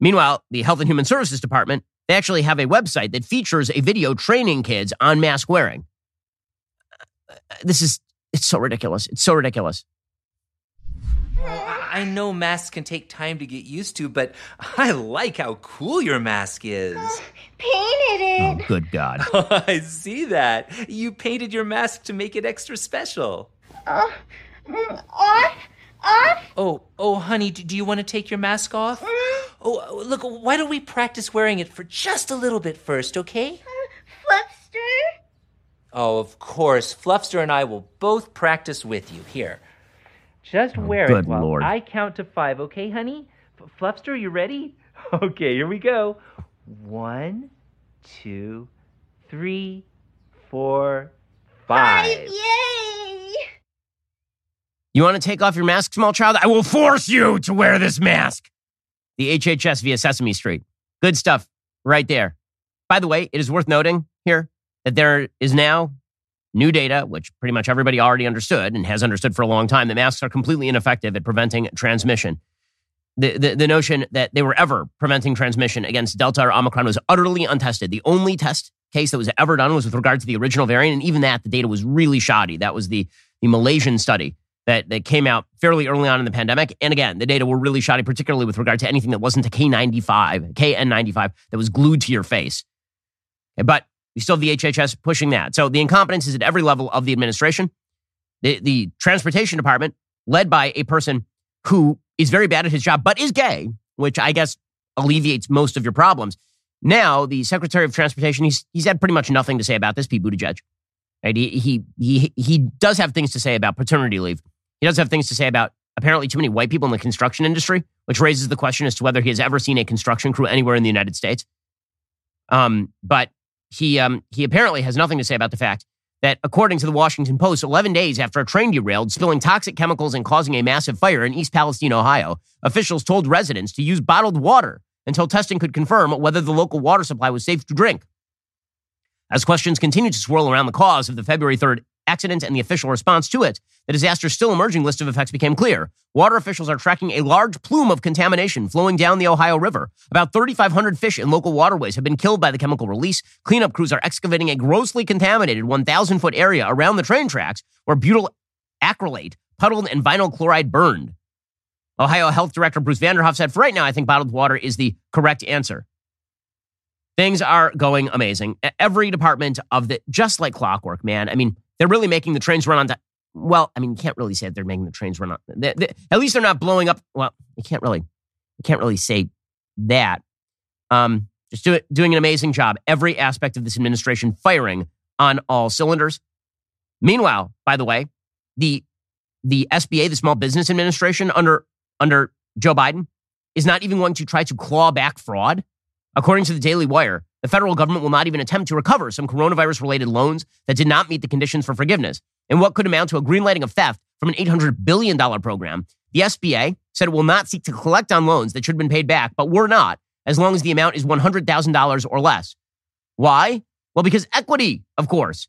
Meanwhile, the Health and Human Services Department, they actually have a website that features a video training kids on mask wearing. Uh, This is, it's so ridiculous. It's so ridiculous.
I know masks can take time to get used to, but I like how cool your mask is. Uh, painted it.
Oh, good God.
I see that. You painted your mask to make it extra special.
off, off.
Oh, oh, honey, do do you want to take your mask off? Oh, look, why don't we practice wearing it for just a little bit first, okay?
Fluffster.
Oh, of course. Fluffster and I will both practice with you. Here. Just oh, wear
good
it while
Lord.
I count to five, okay, honey? F- Fluffster, you ready? Okay, here we go. One, two, three, four, five.
Yay!
You want to take off your mask, small child? I will force you to wear this mask. The HHS via Sesame Street. Good stuff right there. By the way, it is worth noting here that there is now new data, which pretty much everybody already understood and has understood for a long time, that masks are completely ineffective at preventing transmission. The, the, the notion that they were ever preventing transmission against Delta or Omicron was utterly untested. The only test case that was ever done was with regard to the original variant. And even that, the data was really shoddy. That was the, the Malaysian study that, that came out fairly early on in the pandemic. And again, the data were really shoddy, particularly with regard to anything that wasn't a K95, KN95 that was glued to your face. But we still have the HHS pushing that. So the incompetence is at every level of the administration. The, the transportation department, led by a person who is very bad at his job, but is gay, which I guess alleviates most of your problems. Now, the Secretary of Transportation, he's, he's had pretty much nothing to say about this, Pete Buttigieg. Right? He, he, he, he does have things to say about paternity leave. He does have things to say about apparently too many white people in the construction industry, which raises the question as to whether he has ever seen a construction crew anywhere in the United States. Um, but he, um, he apparently has nothing to say about the fact that, according to the Washington Post, 11 days after a train derailed, spilling toxic chemicals and causing a massive fire in East Palestine, Ohio, officials told residents to use bottled water until testing could confirm whether the local water supply was safe to drink. As questions continue to swirl around the cause of the February 3rd accident and the official response to it, the disaster's still emerging list of effects became clear. Water officials are tracking a large plume of contamination flowing down the Ohio River. About 3,500 fish in local waterways have been killed by the chemical release. Cleanup crews are excavating a grossly contaminated 1,000 foot area around the train tracks where butyl acrylate, puddled, and vinyl chloride burned. Ohio Health Director Bruce Vanderhoff said, For right now, I think bottled water is the correct answer. Things are going amazing. Every department of the, just like clockwork, man. I mean, they're really making the trains run on time. Well, I mean, you can't really say that they're making the trains run on. They, they, at least they're not blowing up. Well, you can't really, you can't really say that. Um, just do it, doing an amazing job. Every aspect of this administration firing on all cylinders. Meanwhile, by the way, the the SBA, the Small Business Administration, under under Joe Biden, is not even going to try to claw back fraud. According to the Daily Wire, the federal government will not even attempt to recover some coronavirus related loans that did not meet the conditions for forgiveness in what could amount to a greenlighting of theft from an $800 billion program. The SBA said it will not seek to collect on loans that should have been paid back, but were not, as long as the amount is $100,000 or less. Why? Well, because equity, of course.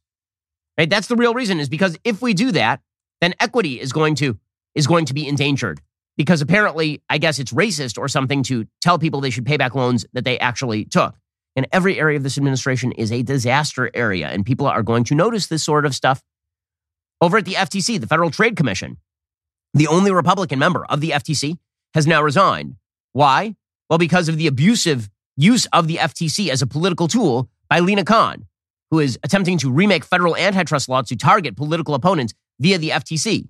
Right? That's the real reason is because if we do that, then equity is going to is going to be endangered because apparently I guess it's racist or something to tell people they should pay back loans that they actually took. And every area of this administration is a disaster area and people are going to notice this sort of stuff. Over at the FTC, the Federal Trade Commission, the only Republican member of the FTC has now resigned. Why? Well, because of the abusive use of the FTC as a political tool by Lina Khan, who is attempting to remake federal antitrust laws to target political opponents via the FTC.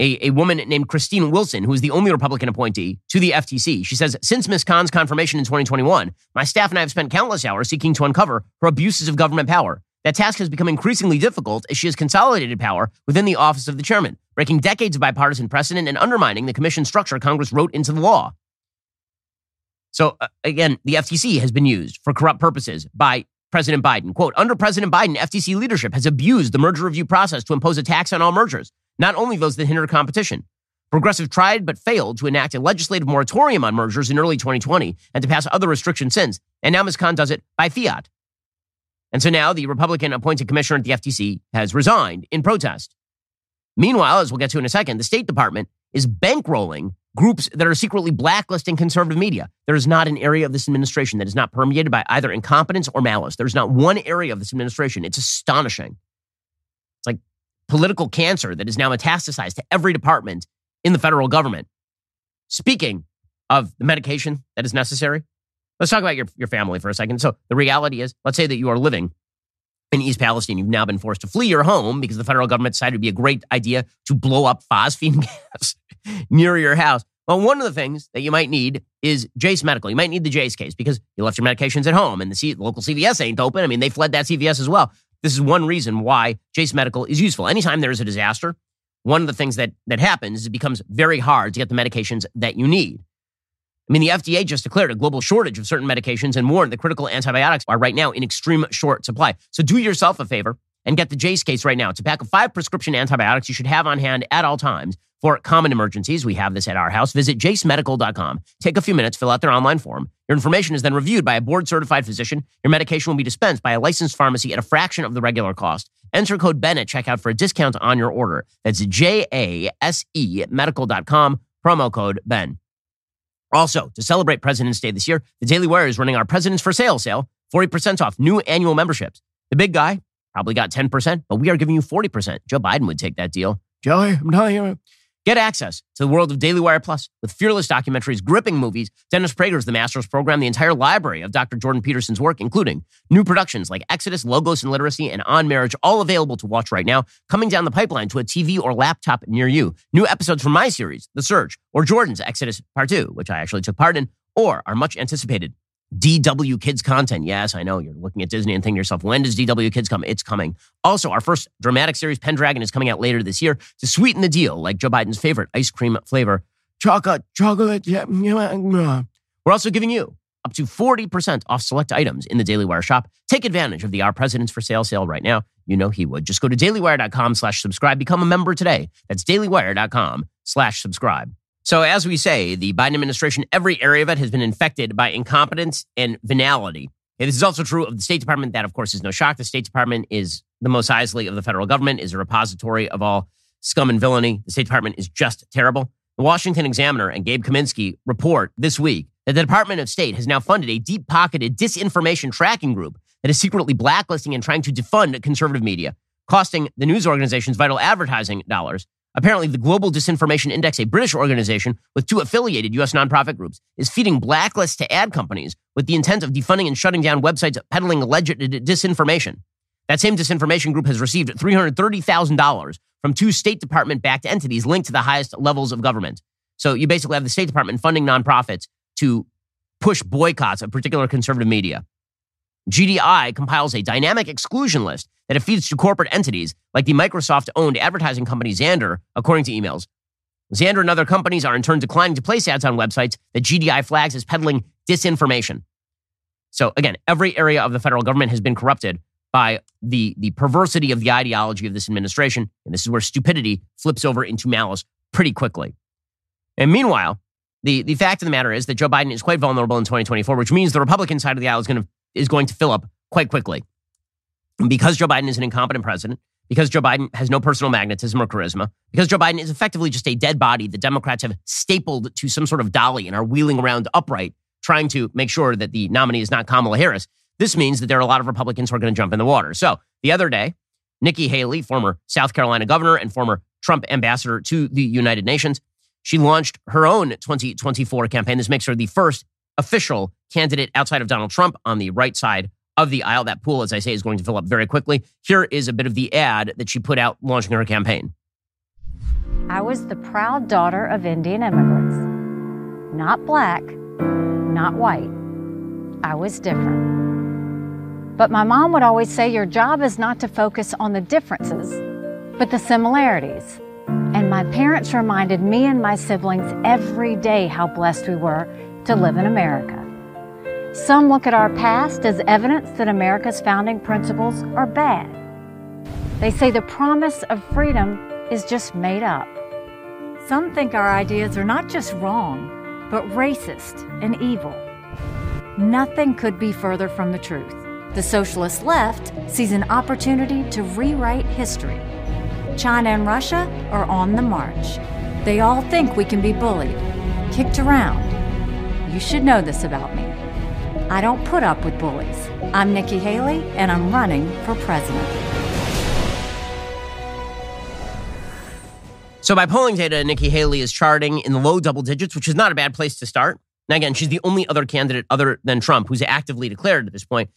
A, a woman named Christine Wilson, who is the only Republican appointee to the FTC, she says, Since Ms. Khan's confirmation in 2021, my staff and I have spent countless hours seeking to uncover her abuses of government power. That task has become increasingly difficult as she has consolidated power within the office of the chairman, breaking decades of bipartisan precedent and undermining the commission structure Congress wrote into the law. So, uh, again, the FTC has been used for corrupt purposes by President Biden. Quote, under President Biden, FTC leadership has abused the merger review process to impose a tax on all mergers, not only those that hinder competition. Progressive tried but failed to enact a legislative moratorium on mergers in early 2020 and to pass other restrictions since. And now Ms. Khan does it by fiat. And so now the Republican appointed commissioner at the FTC has resigned in protest. Meanwhile, as we'll get to in a second, the State Department is bankrolling groups that are secretly blacklisting conservative media. There is not an area of this administration that is not permeated by either incompetence or malice. There's not one area of this administration. It's astonishing. Political cancer that is now metastasized to every department in the federal government. Speaking of the medication that is necessary, let's talk about your, your family for a second. So, the reality is, let's say that you are living in East Palestine. You've now been forced to flee your home because the federal government decided it would be a great idea to blow up phosphine gas near your house. Well, one of the things that you might need is Jase Medical. You might need the Jase case because you left your medications at home and the, C- local CVS ain't open. I mean, they fled that CVS as well. This is one reason why Jase Medical is useful. Anytime there is a disaster, one of the things that, that happens is it becomes very hard to get the medications that you need. I mean, the FDA just declared a global shortage of certain medications and warned that critical antibiotics are right now in extreme short supply. So do yourself a favor and get the Jase case right now. It's a pack of five prescription antibiotics you should have on hand at all times for common emergencies. We have this at our house. Visit jasemedical.com. Take a few minutes, fill out their online form. Your information is then reviewed by a board certified physician. Your medication will be dispensed by a licensed pharmacy at a fraction of the regular cost. Enter code Ben at checkout for a discount on your order. That's J A S E medical.com, promo code Ben. Also, to celebrate President's Day this year, the Daily Wire is running our President's for Sale sale, 40% off new annual memberships. The big guy probably got 10%, but we are giving you 40%. Joe Biden would take that deal. Joey, I'm telling you. Get access to the world of Daily Wire Plus with fearless documentaries, gripping movies, Dennis Prager's The Masters Program, the entire library of Dr. Jordan Peterson's work, including new productions like Exodus, Logos and Literacy, and On Marriage, all available to watch right now, coming down the pipeline to a TV or laptop near you. New episodes from my series, The Surge, or Jordan's Exodus Part 2, which I actually took part in, or our much anticipated DW Kids content. Yes, I know you're looking at Disney and thinking to yourself, when does DW Kids come? It's coming. Also, our first dramatic series, Pendragon, is coming out later this year to sweeten the deal, like Joe Biden's favorite ice cream flavor, chocolate, chocolate. Yeah. We're also giving you up to 40% off select items in the Daily Wire shop. Take advantage of the Our President's for Sale sale right now. You know he would. Just go to dailywire.com slash subscribe. Become a member today. That's dailywire.com slash subscribe. So, as we say, the Biden administration, every area of it has been infected by incompetence and venality. And this is also true of the State Department. That, of course, is no shock. The State Department is the most Isley of the federal government, is a repository of all scum and villainy. The State Department is just terrible. The Washington Examiner and Gabe Kaminsky report this week that the Department of State has now funded a deep pocketed disinformation tracking group that is secretly blacklisting and trying to defund conservative media, costing the news organizations vital advertising dollars. Apparently, the Global Disinformation Index, a British organization with two affiliated U.S. nonprofit groups, is feeding blacklists to ad companies with the intent of defunding and shutting down websites peddling alleged disinformation. That same disinformation group has received $330,000 from two State Department backed entities linked to the highest levels of government. So you basically have the State Department funding nonprofits to push boycotts of particular conservative media. GDI compiles a dynamic exclusion list that it feeds to corporate entities like the Microsoft owned advertising company Xandr, according to emails. Xandr and other companies are in turn declining to place ads on websites that GDI flags as peddling disinformation. So, again, every area of the federal government has been corrupted by the, the perversity of the ideology of this administration. And this is where stupidity flips over into malice pretty quickly. And meanwhile, the, the fact of the matter is that Joe Biden is quite vulnerable in 2024, which means the Republican side of the aisle is going to, is going to fill up quite quickly. Because Joe Biden is an incompetent president, because Joe Biden has no personal magnetism or charisma, because Joe Biden is effectively just a dead body the Democrats have stapled to some sort of dolly and are wheeling around upright, trying to make sure that the nominee is not Kamala Harris. This means that there are a lot of Republicans who are going to jump in the water. So the other day, Nikki Haley, former South Carolina governor and former Trump ambassador to the United Nations, she launched her own 2024 campaign. This makes her the first official candidate outside of Donald Trump on the right side of the aisle. That pool, as I say, is going to fill up very quickly. Here is a bit of the ad that she put out launching her campaign.
I was the proud daughter of Indian immigrants. Not black, not white. I was different. But my mom would always say your job is not to focus on the differences, but the similarities. And my parents reminded me and my siblings every day how blessed we were to live in America. Some look at our past as evidence that America's founding principles are bad. They say the promise of freedom is just made up. Some think our ideas are not just wrong, but racist and evil. Nothing could be further from the truth. The socialist left sees an opportunity to rewrite history. China and Russia are on the march. They all think we can be bullied, kicked around. You should know this about me. I don't put up with bullies. I'm Nikki Haley, and I'm running for president.
So, by polling data, Nikki Haley is charting in the low double digits, which is not a bad place to start. Now, again, she's the only other candidate other than Trump who's actively declared at this point.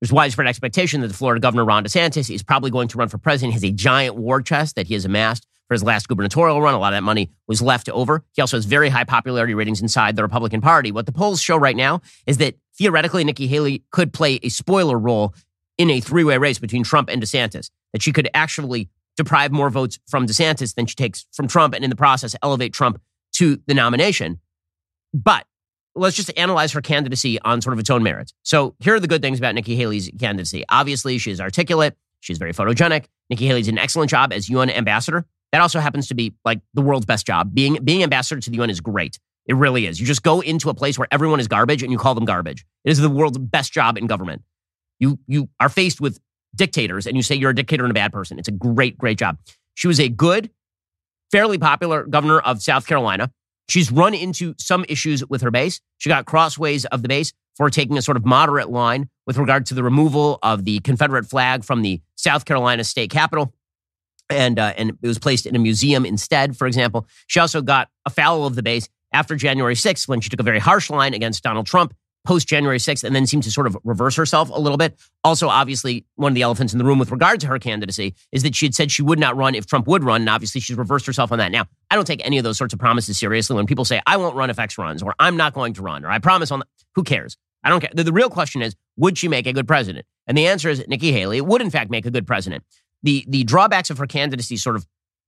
There's widespread expectation that the Florida governor, Ron DeSantis, is probably going to run for president. He has a giant war chest that he has amassed for his last gubernatorial run. A lot of that money was left over. He also has very high popularity ratings inside the Republican Party. What the polls show right now is that theoretically, Nikki Haley could play a spoiler role in a three way race between Trump and DeSantis, that she could actually deprive more votes from DeSantis than she takes from Trump, and in the process, elevate Trump to the nomination. But let's just analyze her candidacy on sort of its own merits. So here are the good things about Nikki Haley's candidacy. Obviously, she is articulate. She's very photogenic. Nikki Haley did an excellent job as UN ambassador. That also happens to be like the world's best job. Being being ambassador to the UN is great. It really is. You just go into a place where everyone is garbage and you call them garbage. It is the world's best job in government. You you are faced with dictators and you say you're a dictator and a bad person. It's a great great job. She was a good, fairly popular governor of South Carolina. She's run into some issues with her base. She got crossways of the base for taking a sort of moderate line with regard to the removal of the Confederate flag from the South Carolina state capitol. And, uh, and it was placed in a museum instead, for example. She also got a foul of the base after January 6th when she took a very harsh line against Donald Trump post January 6th and then seemed to sort of reverse herself a little bit. Also, obviously, one of the elephants in the room with regard to her candidacy is that she had said she would not run if Trump would run. And obviously, she's reversed herself on that. Now, I don't take any of those sorts of promises seriously. When people say, I won't run if X runs, or I'm not going to run, or I promise on, the, who cares? I don't care. The, the real question is, would she make a good president? And the answer is Nikki Haley would, in fact, make a good president. The, the drawbacks of her candidacy sort of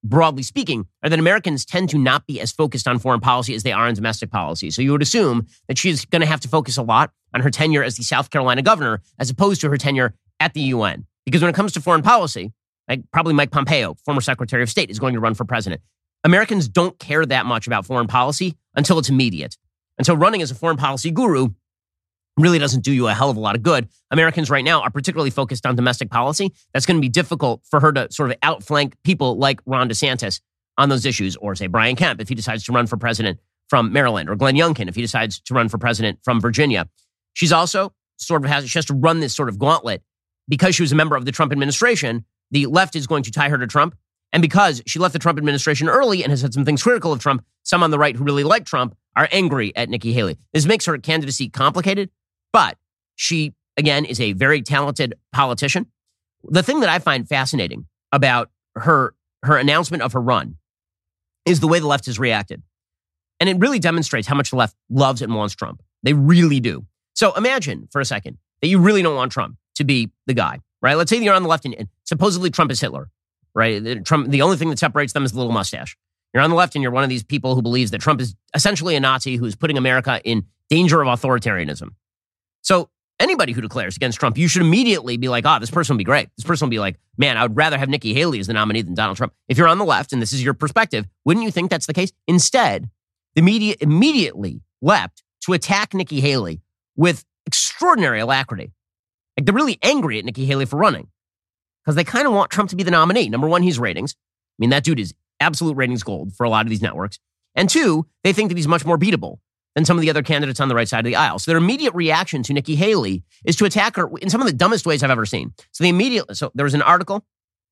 broadly speaking, are that Americans tend to not be as focused on foreign policy as they are on domestic policy. So you would assume that she's going to have to focus a lot on her tenure as the South Carolina governor as opposed to her tenure at the UN. Because when it comes to foreign policy, like probably Mike Pompeo, former Secretary of State, is going to run for president. Americans don't care that much about foreign policy until it's immediate. And so running as a foreign policy guru really doesn't do you a hell of a lot of good. Americans right now are particularly focused on domestic policy. That's going to be difficult for her to sort of outflank people like Ron DeSantis on those issues, or say Brian Kemp if he decides to run for president from Maryland, or Glenn Youngkin if he decides to run for president from Virginia. She's also sort of has she has to run this sort of gauntlet because she was a member of the Trump administration. The left is going to tie her to Trump. And because she left the Trump administration early and has said some things critical of Trump, some on the right who really like Trump are angry at Nikki Haley. This makes her candidacy complicated, but she, again, is a very talented politician. The thing that I find fascinating about her, her announcement of her run is the way the left has reacted. And it really demonstrates how much the left loves and wants Trump. They really do. So imagine for a second that you really don't want Trump to be the guy, right? Let's say you're on the left and, supposedly Trump is Hitler, right? Trump, the only thing that separates them is the little mustache. You're on the left and you're one of these people who believes that Trump is essentially a Nazi who's putting America in danger of authoritarianism. So anybody who declares against Trump, you should immediately be like, oh, this person will be great. This person will be like, man, I would rather have Nikki Haley as the nominee than Donald Trump. If you're on the left and this is your perspective, wouldn't you think that's the case? Instead, the media immediately leapt to attack Nikki Haley with extraordinary alacrity. Like they're really angry at Nikki Haley for running because they kind of want Trump to be the nominee. Number one, he's ratings. I mean, that dude is absolute ratings gold for a lot of these networks. And two, they think that he's much more beatable than some of the other candidates on the right side of the aisle. So their immediate reaction to Nikki Haley is to attack her in some of the dumbest ways I've ever seen. So the immediate, so there was an article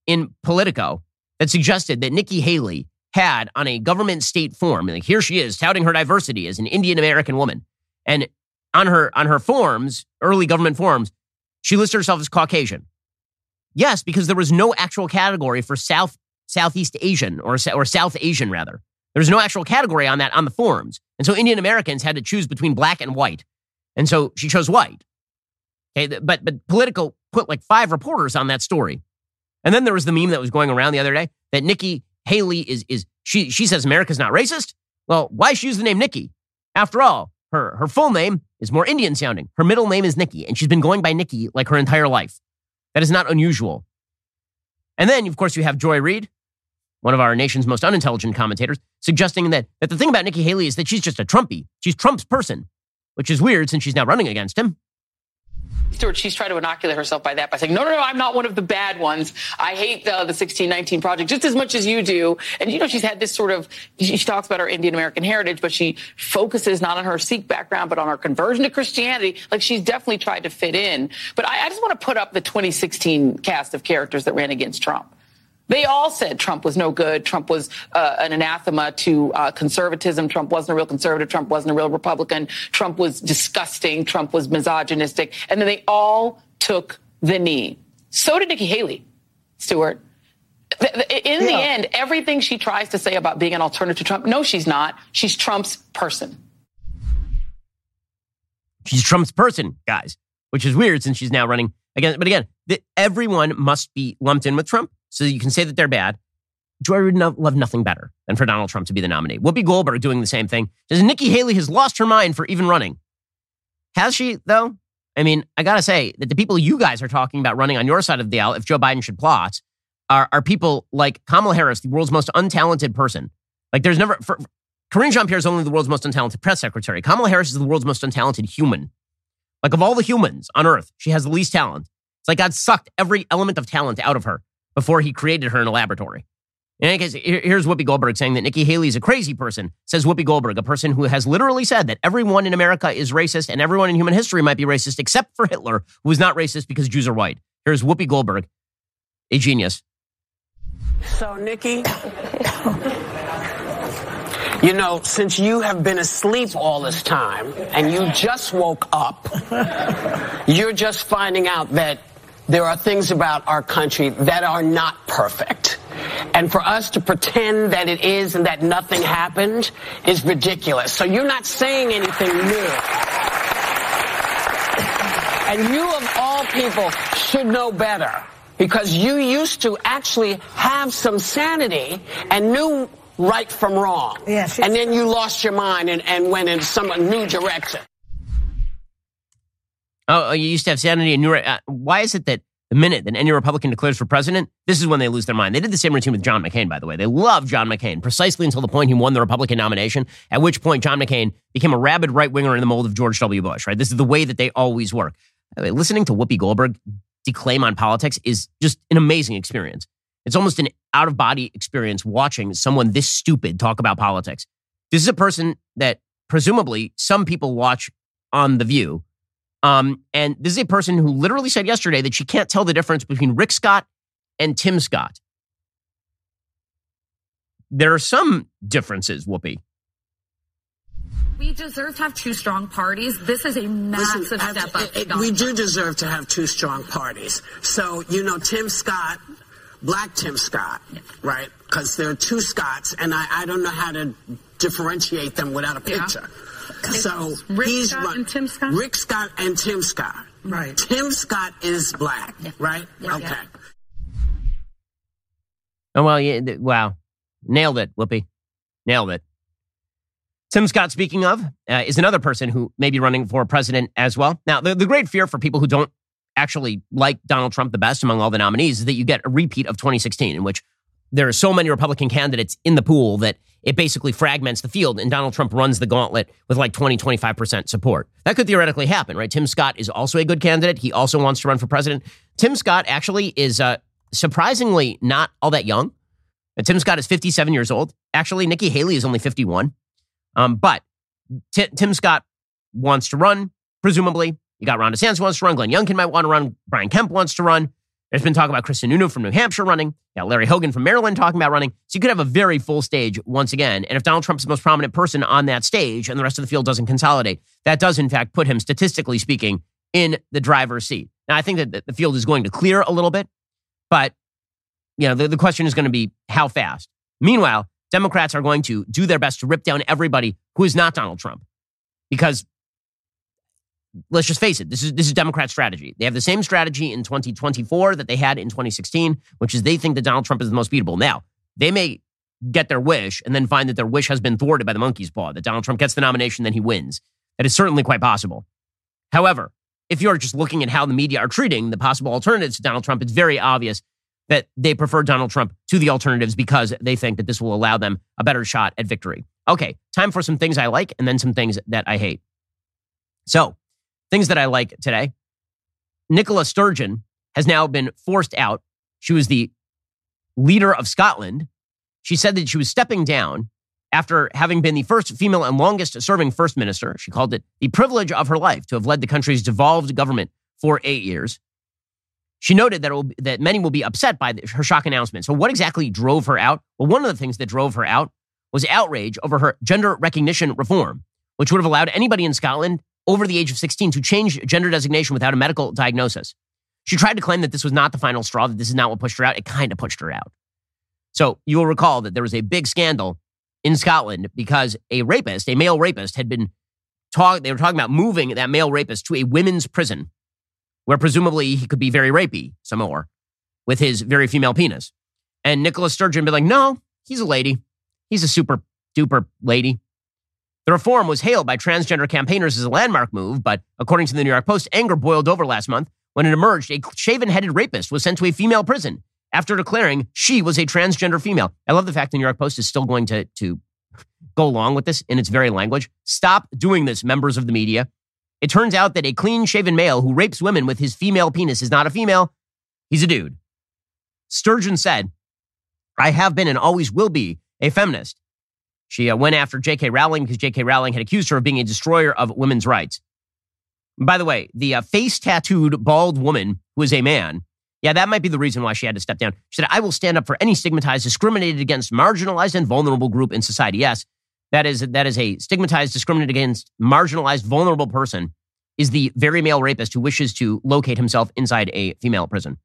in Politico that suggested that Nikki Haley had on a government state form, like here she is touting her diversity as an Indian American woman. And on her on her forms, early government forms, she listed herself as Caucasian. Yes, because there was no actual category for South Southeast Asian or or South Asian rather. There was no actual category on that on the forms, and so Indian Americans had to choose between black and white, and so she chose white. Okay, but but Politico put like five reporters on that story, and then there was the meme that was going around the other day that Nikki Haley is is she she says America's not racist. Well, why she use the name Nikki? After all, her her full name is more Indian sounding. Her middle name is Nikki, and she's been going by Nikki like her entire life. That is not unusual. And then, of course, you have Joy Reid, one of our nation's most unintelligent commentators, suggesting that, that the thing about Nikki Haley is that she's just a Trumpy. She's Trump's person, which is weird since she's now running against him.
Stewart, she's tried to inoculate herself by that by saying, no, no, no, I'm not one of the bad ones. I hate uh, the 1619 project just as much as you do. And, you know, she's had this sort of, she, she talks about her Indian American heritage, but she focuses not on her Sikh background, but on her conversion to Christianity. Like she's definitely tried to fit in. But I, I just want to put up the 2016 cast of characters that ran against Trump. They all said Trump was no good. Trump was uh, an anathema to uh, conservatism. Trump wasn't a real conservative. Trump wasn't a real Republican. Trump was disgusting. Trump was misogynistic. And then they all took the knee. So did Nikki Haley, Stewart. In yeah. the end, everything she tries to say about being an alternative to Trump, no, she's not. She's Trump's person.
She's Trump's person, guys, which is weird since she's now running again. But again, the, everyone must be lumped in with Trump so you can say that they're bad. Joy would no, love nothing better than for Donald Trump to be the nominee. Whoopi Goldberg doing the same thing. Says Nikki Haley has lost her mind for even running. Has she, though? I mean, I got to say that the people you guys are talking about running on your side of the aisle, if Joe Biden should plot, are, are people like Kamala Harris, the world's most untalented person. Like, there's never, for, Karine Jean Pierre is only the world's most untalented press secretary. Kamala Harris is the world's most untalented human. Like, of all the humans on earth, she has the least talent. It's like God sucked every element of talent out of her before he created her in a laboratory. In any case, here's Whoopi Goldberg saying that Nikki Haley is a crazy person, says Whoopi Goldberg, a person who has literally said that everyone in America is racist and everyone in human history might be racist except for Hitler, who is not racist because Jews are white. Here's Whoopi Goldberg, a genius.
So, Nikki, you know, since you have been asleep all this time and you just woke up, you're just finding out that there are things about our country that are not perfect. And for us to pretend that it is and that nothing happened is ridiculous. So you're not saying anything new. And you, of all people, should know better because you used to actually have some sanity and knew right from wrong.
Yes.
And then you lost your mind and, and went in some new direction.
Oh, oh, you used to have sanity and you were. Uh, why is it that The minute that any Republican declares for president, this is when they lose their mind. They did the same routine with John McCain, by the way. They loved John McCain precisely until the point he won the Republican nomination, at which point John McCain became a rabid right winger in the mold of George W. Bush, right? This is the way that they always work. Listening to Whoopi Goldberg declaim on politics is just an amazing experience. It's almost an out of body experience watching someone this stupid talk about politics. This is a person that presumably some people watch on The View um, and this is a person who literally said yesterday that she can't tell the difference between Rick Scott and Tim Scott. There are some differences, Whoopi.
We deserve to have two strong parties. This is a massive
Listen,
step up.
it- it- we do deserve to have two strong parties. So, you know, Tim Scott, black Tim Scott, right? Because there are two Scotts, and I, I don't know how to differentiate them without a picture. So
Rick
he's
Scott
run-
and Tim Scott?
Rick Scott and Tim Scott. Right. Tim Scott is black, right?
Yeah.
okay.
Oh, well, yeah, th- wow. Nailed it, Whoopi. Nailed it. Tim Scott, speaking of, uh, is another person who may be running for president as well. Now, the, the great fear for people who don't actually like Donald Trump the best among all the nominees is that you get a repeat of 2016, in which there are so many Republican candidates in the pool that it basically fragments the field and Donald Trump runs the gauntlet with like 20, 25% support. That could theoretically happen, right? Tim Scott is also a good candidate. He also wants to run for president. Tim Scott actually is uh, surprisingly not all that young. Tim Scott is 57 years old. Actually, Nikki Haley is only 51. Um, but Ti- Tim Scott wants to run, presumably. You got Ron DeSantis wants to run. Glenn Youngkin might want to run. Brian Kemp wants to run. There's been talk about Chris Sununu from New Hampshire running. Yeah, Larry Hogan from Maryland talking about running. So you could have a very full stage once again. And if Donald Trump's the most prominent person on that stage and the rest of the field doesn't consolidate, that does in fact put him, statistically speaking, in the driver's seat. Now, I think that the- field is going to clear a little bit, but you know, the, the question is going to be how fast. Meanwhile, Democrats are going to do their best to rip down everybody who is not Donald Trump. Because let's just face it, this is this is Democrat strategy. They have the same strategy in 2024 that they had in 2016, which is they think that Donald Trump is the most beatable. Now, they may get their wish and then find that their wish has been thwarted by the monkey's paw, that Donald Trump gets the nomination, then he wins. That is certainly quite possible. However, if you're just looking at how the media are treating the possible alternatives to Donald Trump, it's very obvious that they prefer Donald Trump to the alternatives because they think that this will allow them a better shot at victory. Okay, time for some things I like and then some things that I hate. So, things that I like today. Nicola Sturgeon has now been forced out. She was the leader of Scotland. She said that she was stepping down after having been the first female and longest serving first minister. She called it the privilege of her life to have led the country's devolved government for eight years. She noted that, will, that many will be upset by her shock announcement. So, what exactly drove her out? Well, one of the things that drove her out was outrage over her gender recognition reform, which would have allowed anybody in Scotland over the age of 16 to change gender designation without a medical diagnosis. She tried to claim that this was not the final straw, that this is not what pushed her out. It kind of pushed her out. So, you will recall that there was a big scandal in Scotland because a rapist, a male rapist, had been talk. They were talking about moving that male rapist to a women's prison, where presumably he could be very rapey some more with his very female penis. And Nicholas Sturgeon be like, no, he's a lady. He's a super duper lady. The reform was hailed by transgender campaigners as a landmark move, but according to the New York Post, anger boiled over last month when it emerged a shaven headed rapist was sent to a female prison after declaring she was a transgender female. I love the fact the New York Post is still going to, to go along with this in its very language. Stop doing this, members of the media. It turns out that a clean shaven male who rapes women with his female penis is not a female, he's a dude. Sturgeon said, I have been and always will be a feminist. She uh, went after J.K. Rowling because J.K. Rowling had accused her of being a destroyer of women's rights. By the way, the uh, face tattooed bald woman who is a man, yeah, that might be the reason why she had to step down. She said, I will stand up for any stigmatized, discriminated against, marginalized, and vulnerable group in society. Yes, that is, that is a stigmatized, discriminated against, marginalized, vulnerable person is the very male rapist who wishes to locate himself inside a female prison.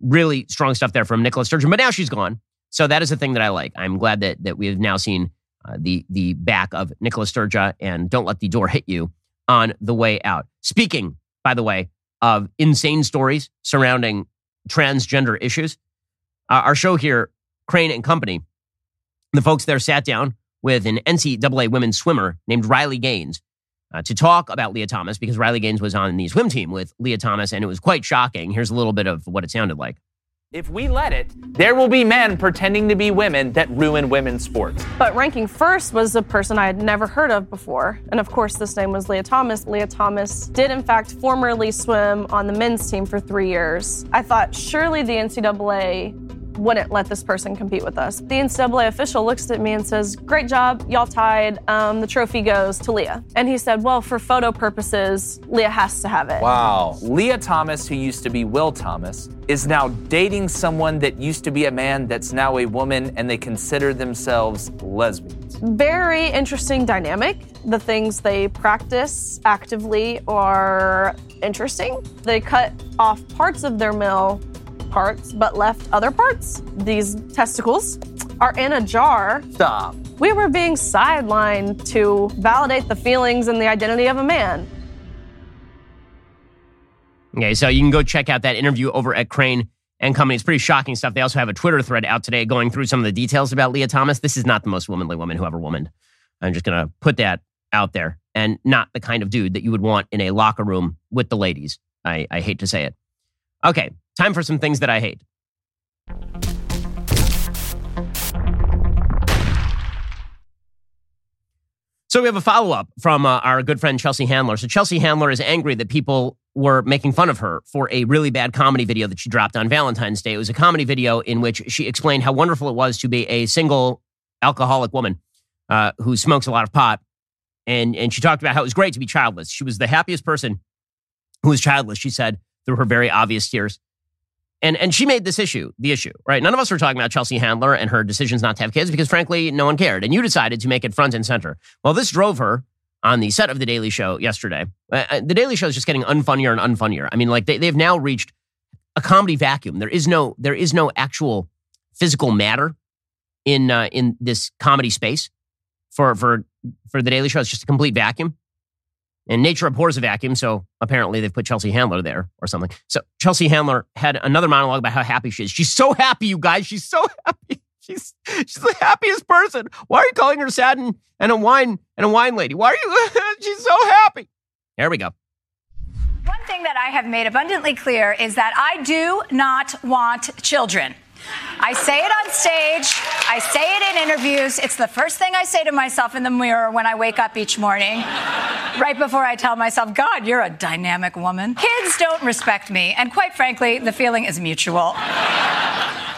Really strong stuff there from Nicola Sturgeon, but now she's gone. So that is the thing that I like. I'm glad that that we have now seen uh, the the back of Nicola Sturgeon and don't let the door hit you on the way out. Speaking, by the way, of insane stories surrounding transgender issues, uh, our show here, Crane and Company, the folks there sat down with an NCAA women's swimmer named Riley Gaines. uh, to talk about Lia Thomas because Riley Gaines was on the swim team with Lia Thomas, and it was quite shocking. Here's a little bit of what it sounded like.
If we let it, there will be men pretending to be women that ruin women's sports.
But ranking first was a person I had never heard of before. And of course, this name was Lia Thomas. Lia Thomas did, in fact, formerly swim on the men's team for three years. I thought surely the NCAA wouldn't let this person compete with us. The NCAA official looks at me and says, Great job, y'all tied. Um, the trophy goes to Lia. And he said, Well, for photo purposes, Lia has to have it.
Wow. Lia Thomas, who used to be Will Thomas, is now dating someone that used to be a man that's now a woman, and they consider themselves lesbians.
Very interesting dynamic. The things they practice actively are interesting. They cut off parts of their mill parts but left other parts. These testicles are in a jar.
Stop.
We were being sidelined to validate the feelings and the identity of a man.
Okay, so you can go check out that interview over at Crane and Company. It's pretty shocking stuff. They also have a Twitter thread out today going through some of the details about Lia Thomas. This is not the most womanly woman who ever womaned. I'm just going to put that out there and not the kind of dude that you would want in a locker room with the ladies. I, I hate to say it. Okay, time for some things that I hate. So we have a follow up from uh, our good friend Chelsea Handler. So Chelsea Handler is angry that people were making fun of her for a really bad comedy video that she dropped on Valentine's Day. It was a comedy video in which she explained how wonderful it was to be a single alcoholic woman uh, who smokes a lot of pot. And, and she talked about how it was great to be childless. She was the happiest person who was childless, she said, through her very obvious tears. And, and she made this issue the issue, right? None of us were talking about Chelsea Handler and her decisions not to have kids because, frankly, no one cared. And you decided to make it front and center. Well, this drove her on the set of The Daily Show yesterday. Uh, uh the Daily Show is just getting unfunnier and unfunnier. I mean, like they, they've now reached a comedy vacuum. There is no there is no actual physical matter in uh, in this comedy space for for for The Daily Show. It's just a complete vacuum. And nature abhors a vacuum, so apparently they've put Chelsea Handler there or something. So Chelsea Handler had another monologue about how happy she is. She's so happy, you guys. She's so happy. She's she's the happiest person. Why are you calling her sad and, and a wine and a wine lady? Why are you? she's so happy. There we go.
One thing that I have made abundantly clear is that I do not want children. I say it on stage. I say it in interviews. It's the first thing I say to myself in the mirror when I wake up each morning, right before I tell myself, God, you're a dynamic woman. Kids don't respect me. And quite frankly, the feeling is mutual.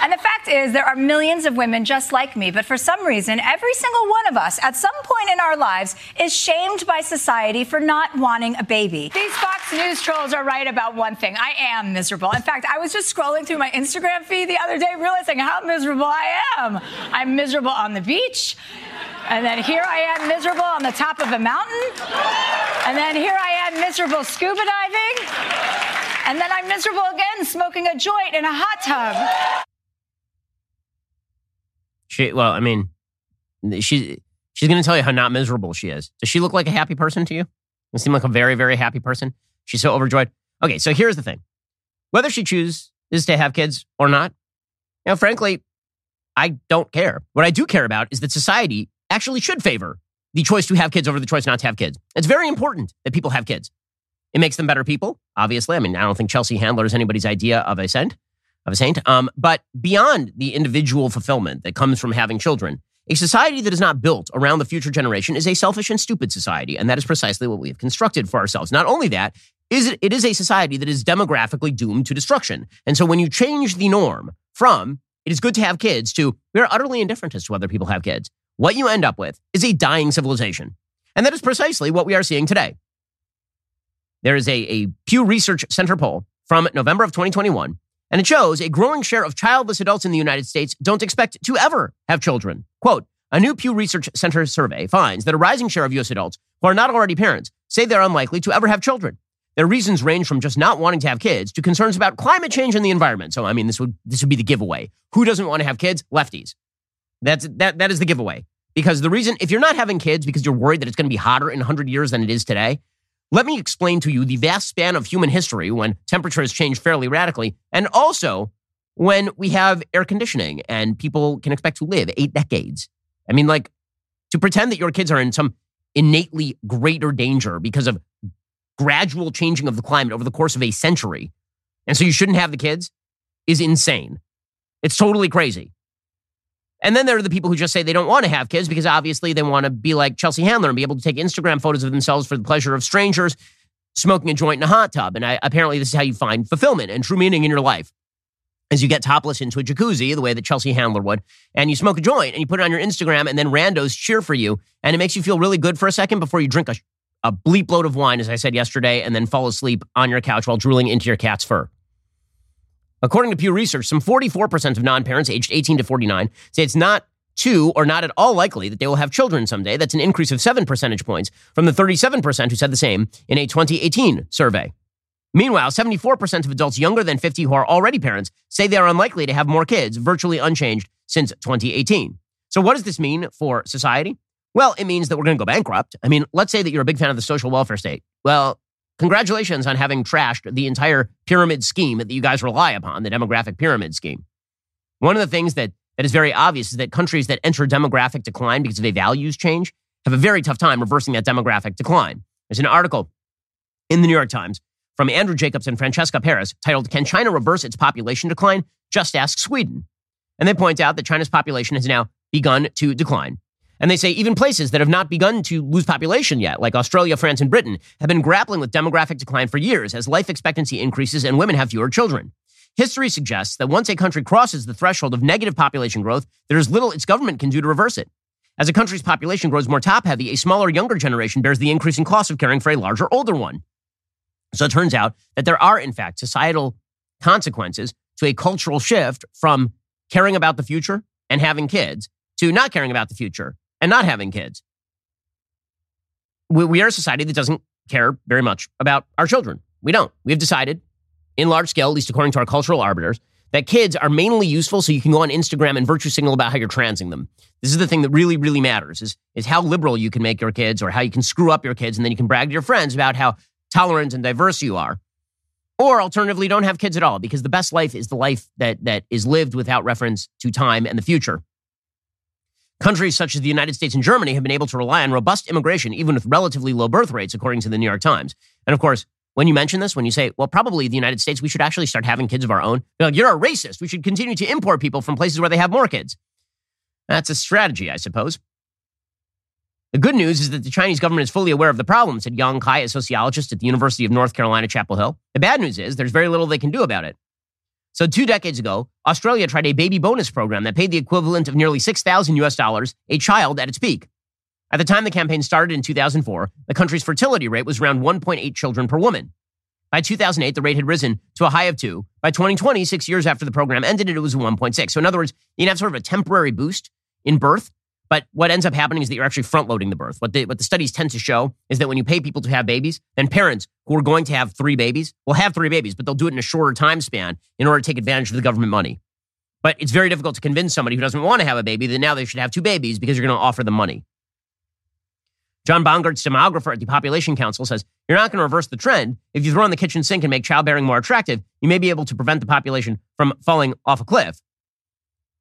And the fact is, there are millions of women just like me, but for some reason, every single one of us at some point in our lives is shamed by society for not wanting a baby. These Fox News trolls are right about one thing I am miserable. In fact, I was just scrolling through my Instagram feed the other day, realizing how miserable I am. I'm miserable on the beach. And then here I am miserable on the top of a mountain. And then here I am miserable scuba diving. And then I'm miserable again smoking a joint in a hot tub.
She well, I mean, she she's going to tell you how not miserable she is. Does she look like a happy person to you? Does seem like a very very happy person? She's so overjoyed. Okay, so here's the thing: whether she chooses to have kids or not, know, frankly, I don't care. What I do care about is that society actually should favor the choice to have kids over the choice not to have kids. It's very important that people have kids. It makes them better people, obviously. I mean, I don't think Chelsea Handler is anybody's idea of a saint of a saint. Um, but beyond the individual fulfillment that comes from having children, a society that is not built around the future generation is a selfish and stupid society. And that is precisely what we have constructed for ourselves. Not only that, is it, it is a society that is demographically doomed to destruction. And so when you change the norm from it is good to have kids to we are utterly indifferent as to whether people have kids, what you end up with is a dying civilization. And that is precisely what we are seeing today. There is a, a Pew Research Center poll from November of 2021 and it shows a growing share of childless adults in the United States don't expect to ever have children. Quote, a new Pew Research Center survey finds that a rising share of U.S. adults who are not already parents say they're unlikely to ever have children. Their reasons range from just not wanting to have kids to concerns about climate change and the environment. So, I mean, this would this would be the giveaway. Who doesn't want to have kids? Lefties. That's that that is the giveaway. Because the reason, if you're not having kids because you're worried that it's going to be hotter in 100 years than it is today, let me explain to you the vast span of human history when temperatures change fairly radically, and also when we have air conditioning and people can expect to live eight decades. I mean, like, to pretend that your kids are in some innately greater danger because of gradual changing of the climate over the course of a century. And so you shouldn't have the kids is insane. It's totally crazy. And then there are the people who just say they don't want to have kids because obviously they want to be like Chelsea Handler and be able to take Instagram photos of themselves for the pleasure of strangers smoking a joint in a hot tub. And I, apparently, this is how you find fulfillment and true meaning in your life. As you get topless into a jacuzzi, the way that Chelsea Handler would, and you smoke a joint and you put it on your Instagram, and then randos cheer for you, and it makes you feel really good for a second before you drink a, a bleep load of wine, as I said yesterday, and then fall asleep on your couch while drooling into your cat's fur. According to Pew Research, some 44% of non parents aged 18 to 49 say it's not too or not at all likely that they will have children someday. That's an increase of seven percentage points from the 37% who said the same in a 2018 survey. Meanwhile, 74% of adults younger than 50 who are already parents say they are unlikely to have more kids, virtually unchanged since 2018. So, what does this mean for society? Well, it means that we're going to go bankrupt. I mean, let's say that you're a big fan of the social welfare state. Well, congratulations on having trashed the entire pyramid scheme that you guys rely upon, the demographic pyramid scheme. One of the things that that is very obvious is that countries that enter demographic decline because of a values change have a very tough time reversing that demographic decline. There's an article in the New York Times from Andrew Jacobs and Francesca Paris titled, Can China Reverse Its Population Decline? Just Ask Sweden. And they point out that China's population has now begun to decline. And they say even places that have not begun to lose population yet, like Australia, France, and Britain, have been grappling with demographic decline for years as life expectancy increases and women have fewer children. History suggests that once a country crosses the threshold of negative population growth, there is little its government can do to reverse it. As a country's population grows more top heavy, a smaller younger generation bears the increasing cost of caring for a larger older one. So it turns out that there are, in fact, societal consequences to a cultural shift from caring about the future and having kids to not caring about the future and not having kids. We, we are a society that doesn't care very much about our children. We don't. We've decided in large scale, at least according to our cultural arbiters, that kids are mainly useful so you can go on Instagram and virtue signal about how you're transing them. This is the thing that really, really matters is, is how liberal you can make your kids or how you can screw up your kids and then you can brag to your friends about how tolerant and diverse you are. Or alternatively, don't have kids at all because the best life is the life that, that is lived without reference to time and the future. Countries such as the United States and Germany have been able to rely on robust immigration, even with relatively low birth rates, according to the New York Times. And of course, when you mention this, when you say, well, probably the United States, we should actually start having kids of our own, you're like, you're a racist. We should continue to import people from places where they have more kids. That's a strategy, I suppose. The good news is that the Chinese government is fully aware of the problem, said Yong Cai, a sociologist at the University of North Carolina, Chapel Hill. The bad news is there's very little they can do about it. So, two decades ago, Australia tried a baby bonus program that paid the equivalent of nearly 6,000 US dollars a child at its peak. At the time the campaign started in 2004, the country's fertility rate was around 1.8 children per woman. By 2008, the rate had risen to a high of two. By 2020, six years after the program ended, it was 1.6. So, in other words, you can have sort of a temporary boost in birth, but what ends up happening is that you're actually front loading the birth. What the, what the studies tend to show is that when you pay people to have babies, then parents who are going to have three babies will have three babies, but they'll do it in a shorter time span in order to take advantage of the government money. But it's very difficult to convince somebody who doesn't want to have a baby that now they should have two babies because you're going to offer them money. John Bongaarts demographer at the Population Council says you're not going to reverse the trend. If you throw in the kitchen sink and make childbearing more attractive, you may be able to prevent the population from falling off a cliff.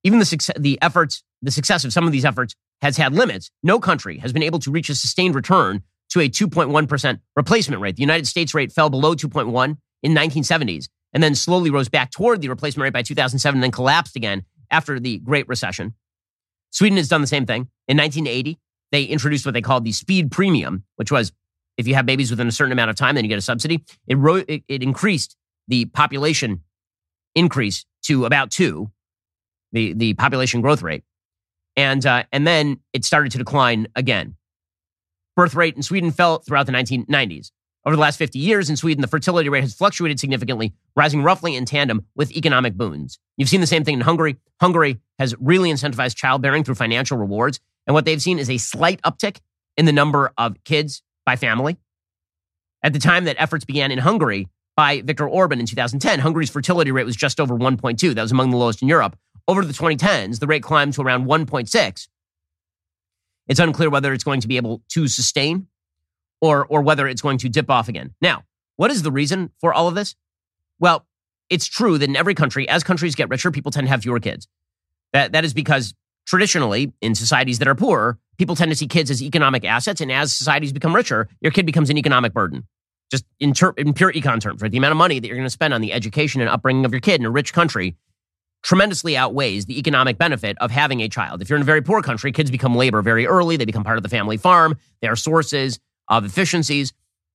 Even the, success, the efforts, the success of some of these efforts has had limits. No country has been able to reach a sustained return to a 2.1% replacement rate. The United States rate fell below 2.1 in 1970s and then slowly rose back toward the replacement rate by 2007 and then collapsed again after the Great Recession. Sweden has done the same thing. In 1980, they introduced what they called the speed premium, which was if you have babies within a certain amount of time, then you get a subsidy. It, ro- it, it increased the population increase to about two, the, the population growth rate. And, uh, and then it started to decline again. Birth rate in Sweden fell throughout the 1990s. Over the last 50 years in Sweden, the fertility rate has fluctuated significantly, rising roughly in tandem with economic boons. You've seen the same thing in Hungary. Hungary has really incentivized childbearing through financial rewards. And what they've seen is a slight uptick in the number of kids by family. At the time that efforts began in Hungary by Viktor Orban in 2010, Hungary's fertility rate was just over 1.2. That was among the lowest in Europe. Over the 2010s, the rate climbed to around 1.6. It's unclear whether it's going to be able to sustain or, or whether it's going to dip off again. Now, what is the reason for all of this? Well, it's true that in every country, as countries get richer, people tend to have fewer kids. That, that is because traditionally, in societies that are poorer, people tend to see kids as economic assets. And as societies become richer, your kid becomes an economic burden. Just in, ter- in pure econ terms, right? The amount of money that you're going to spend on the education and upbringing of your kid in a rich country tremendously outweighs the economic benefit of having a child. If you're in a very poor country, kids become labor very early. They become part of the family farm. They are sources of efficiencies.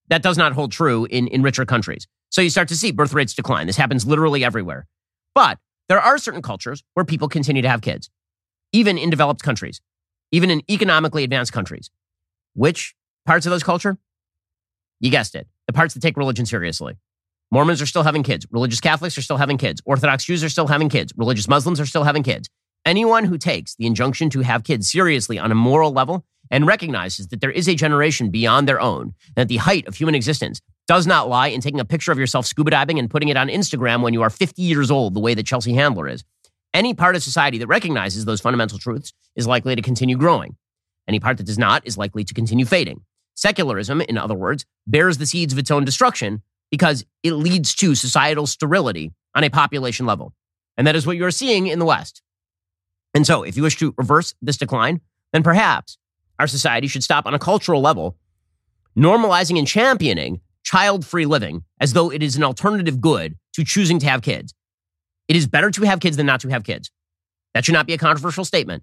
That does not hold true in, in richer countries. So you start to see birth rates decline. This happens literally everywhere. But there are certain cultures where people continue to have kids, even in developed countries, even in economically advanced countries. Which parts of those culture? You guessed it. The parts that take religion seriously. Mormons are still having kids. Religious Catholics are still having kids. Orthodox Jews are still having kids. Religious Muslims are still having kids. Anyone who takes the injunction to have kids seriously on a moral level and recognizes that there is a generation beyond their own, that the height of human existence does not lie in taking a picture of yourself scuba diving and putting it on Instagram when you are 50 years old, the way that Chelsea Handler is. Any part of society that recognizes those fundamental truths is likely to continue growing. Any part that does not is likely to continue fading. Secularism, in other words, bears the seeds of its own destruction because it leads to societal sterility on a population level. And that is what you're seeing in the West. And so, if you wish to reverse this decline, then perhaps our society should stop on a cultural level, normalizing and championing child free living as though it is an alternative good to choosing to have kids. It is better to have kids than not to have kids. That should not be a controversial statement.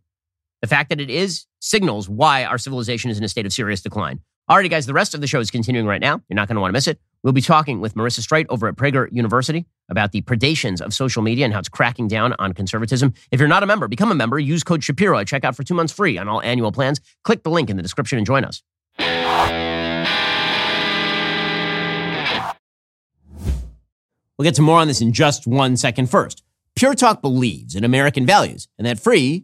The fact that it is signals why our civilization is in a state of serious decline. Alrighty, guys, the rest of the show is continuing right now. You're not going to want to miss it. We'll be talking with Marissa Streit over at Prager University about the predations of social media and how it's cracking down on conservatism. If you're not a member, become a member. Use code Shapiro at checkout for two months free on all annual plans. Click the link in the description and join us. We'll get to more on this in just one second first. Pure Talk believes in American values, and that free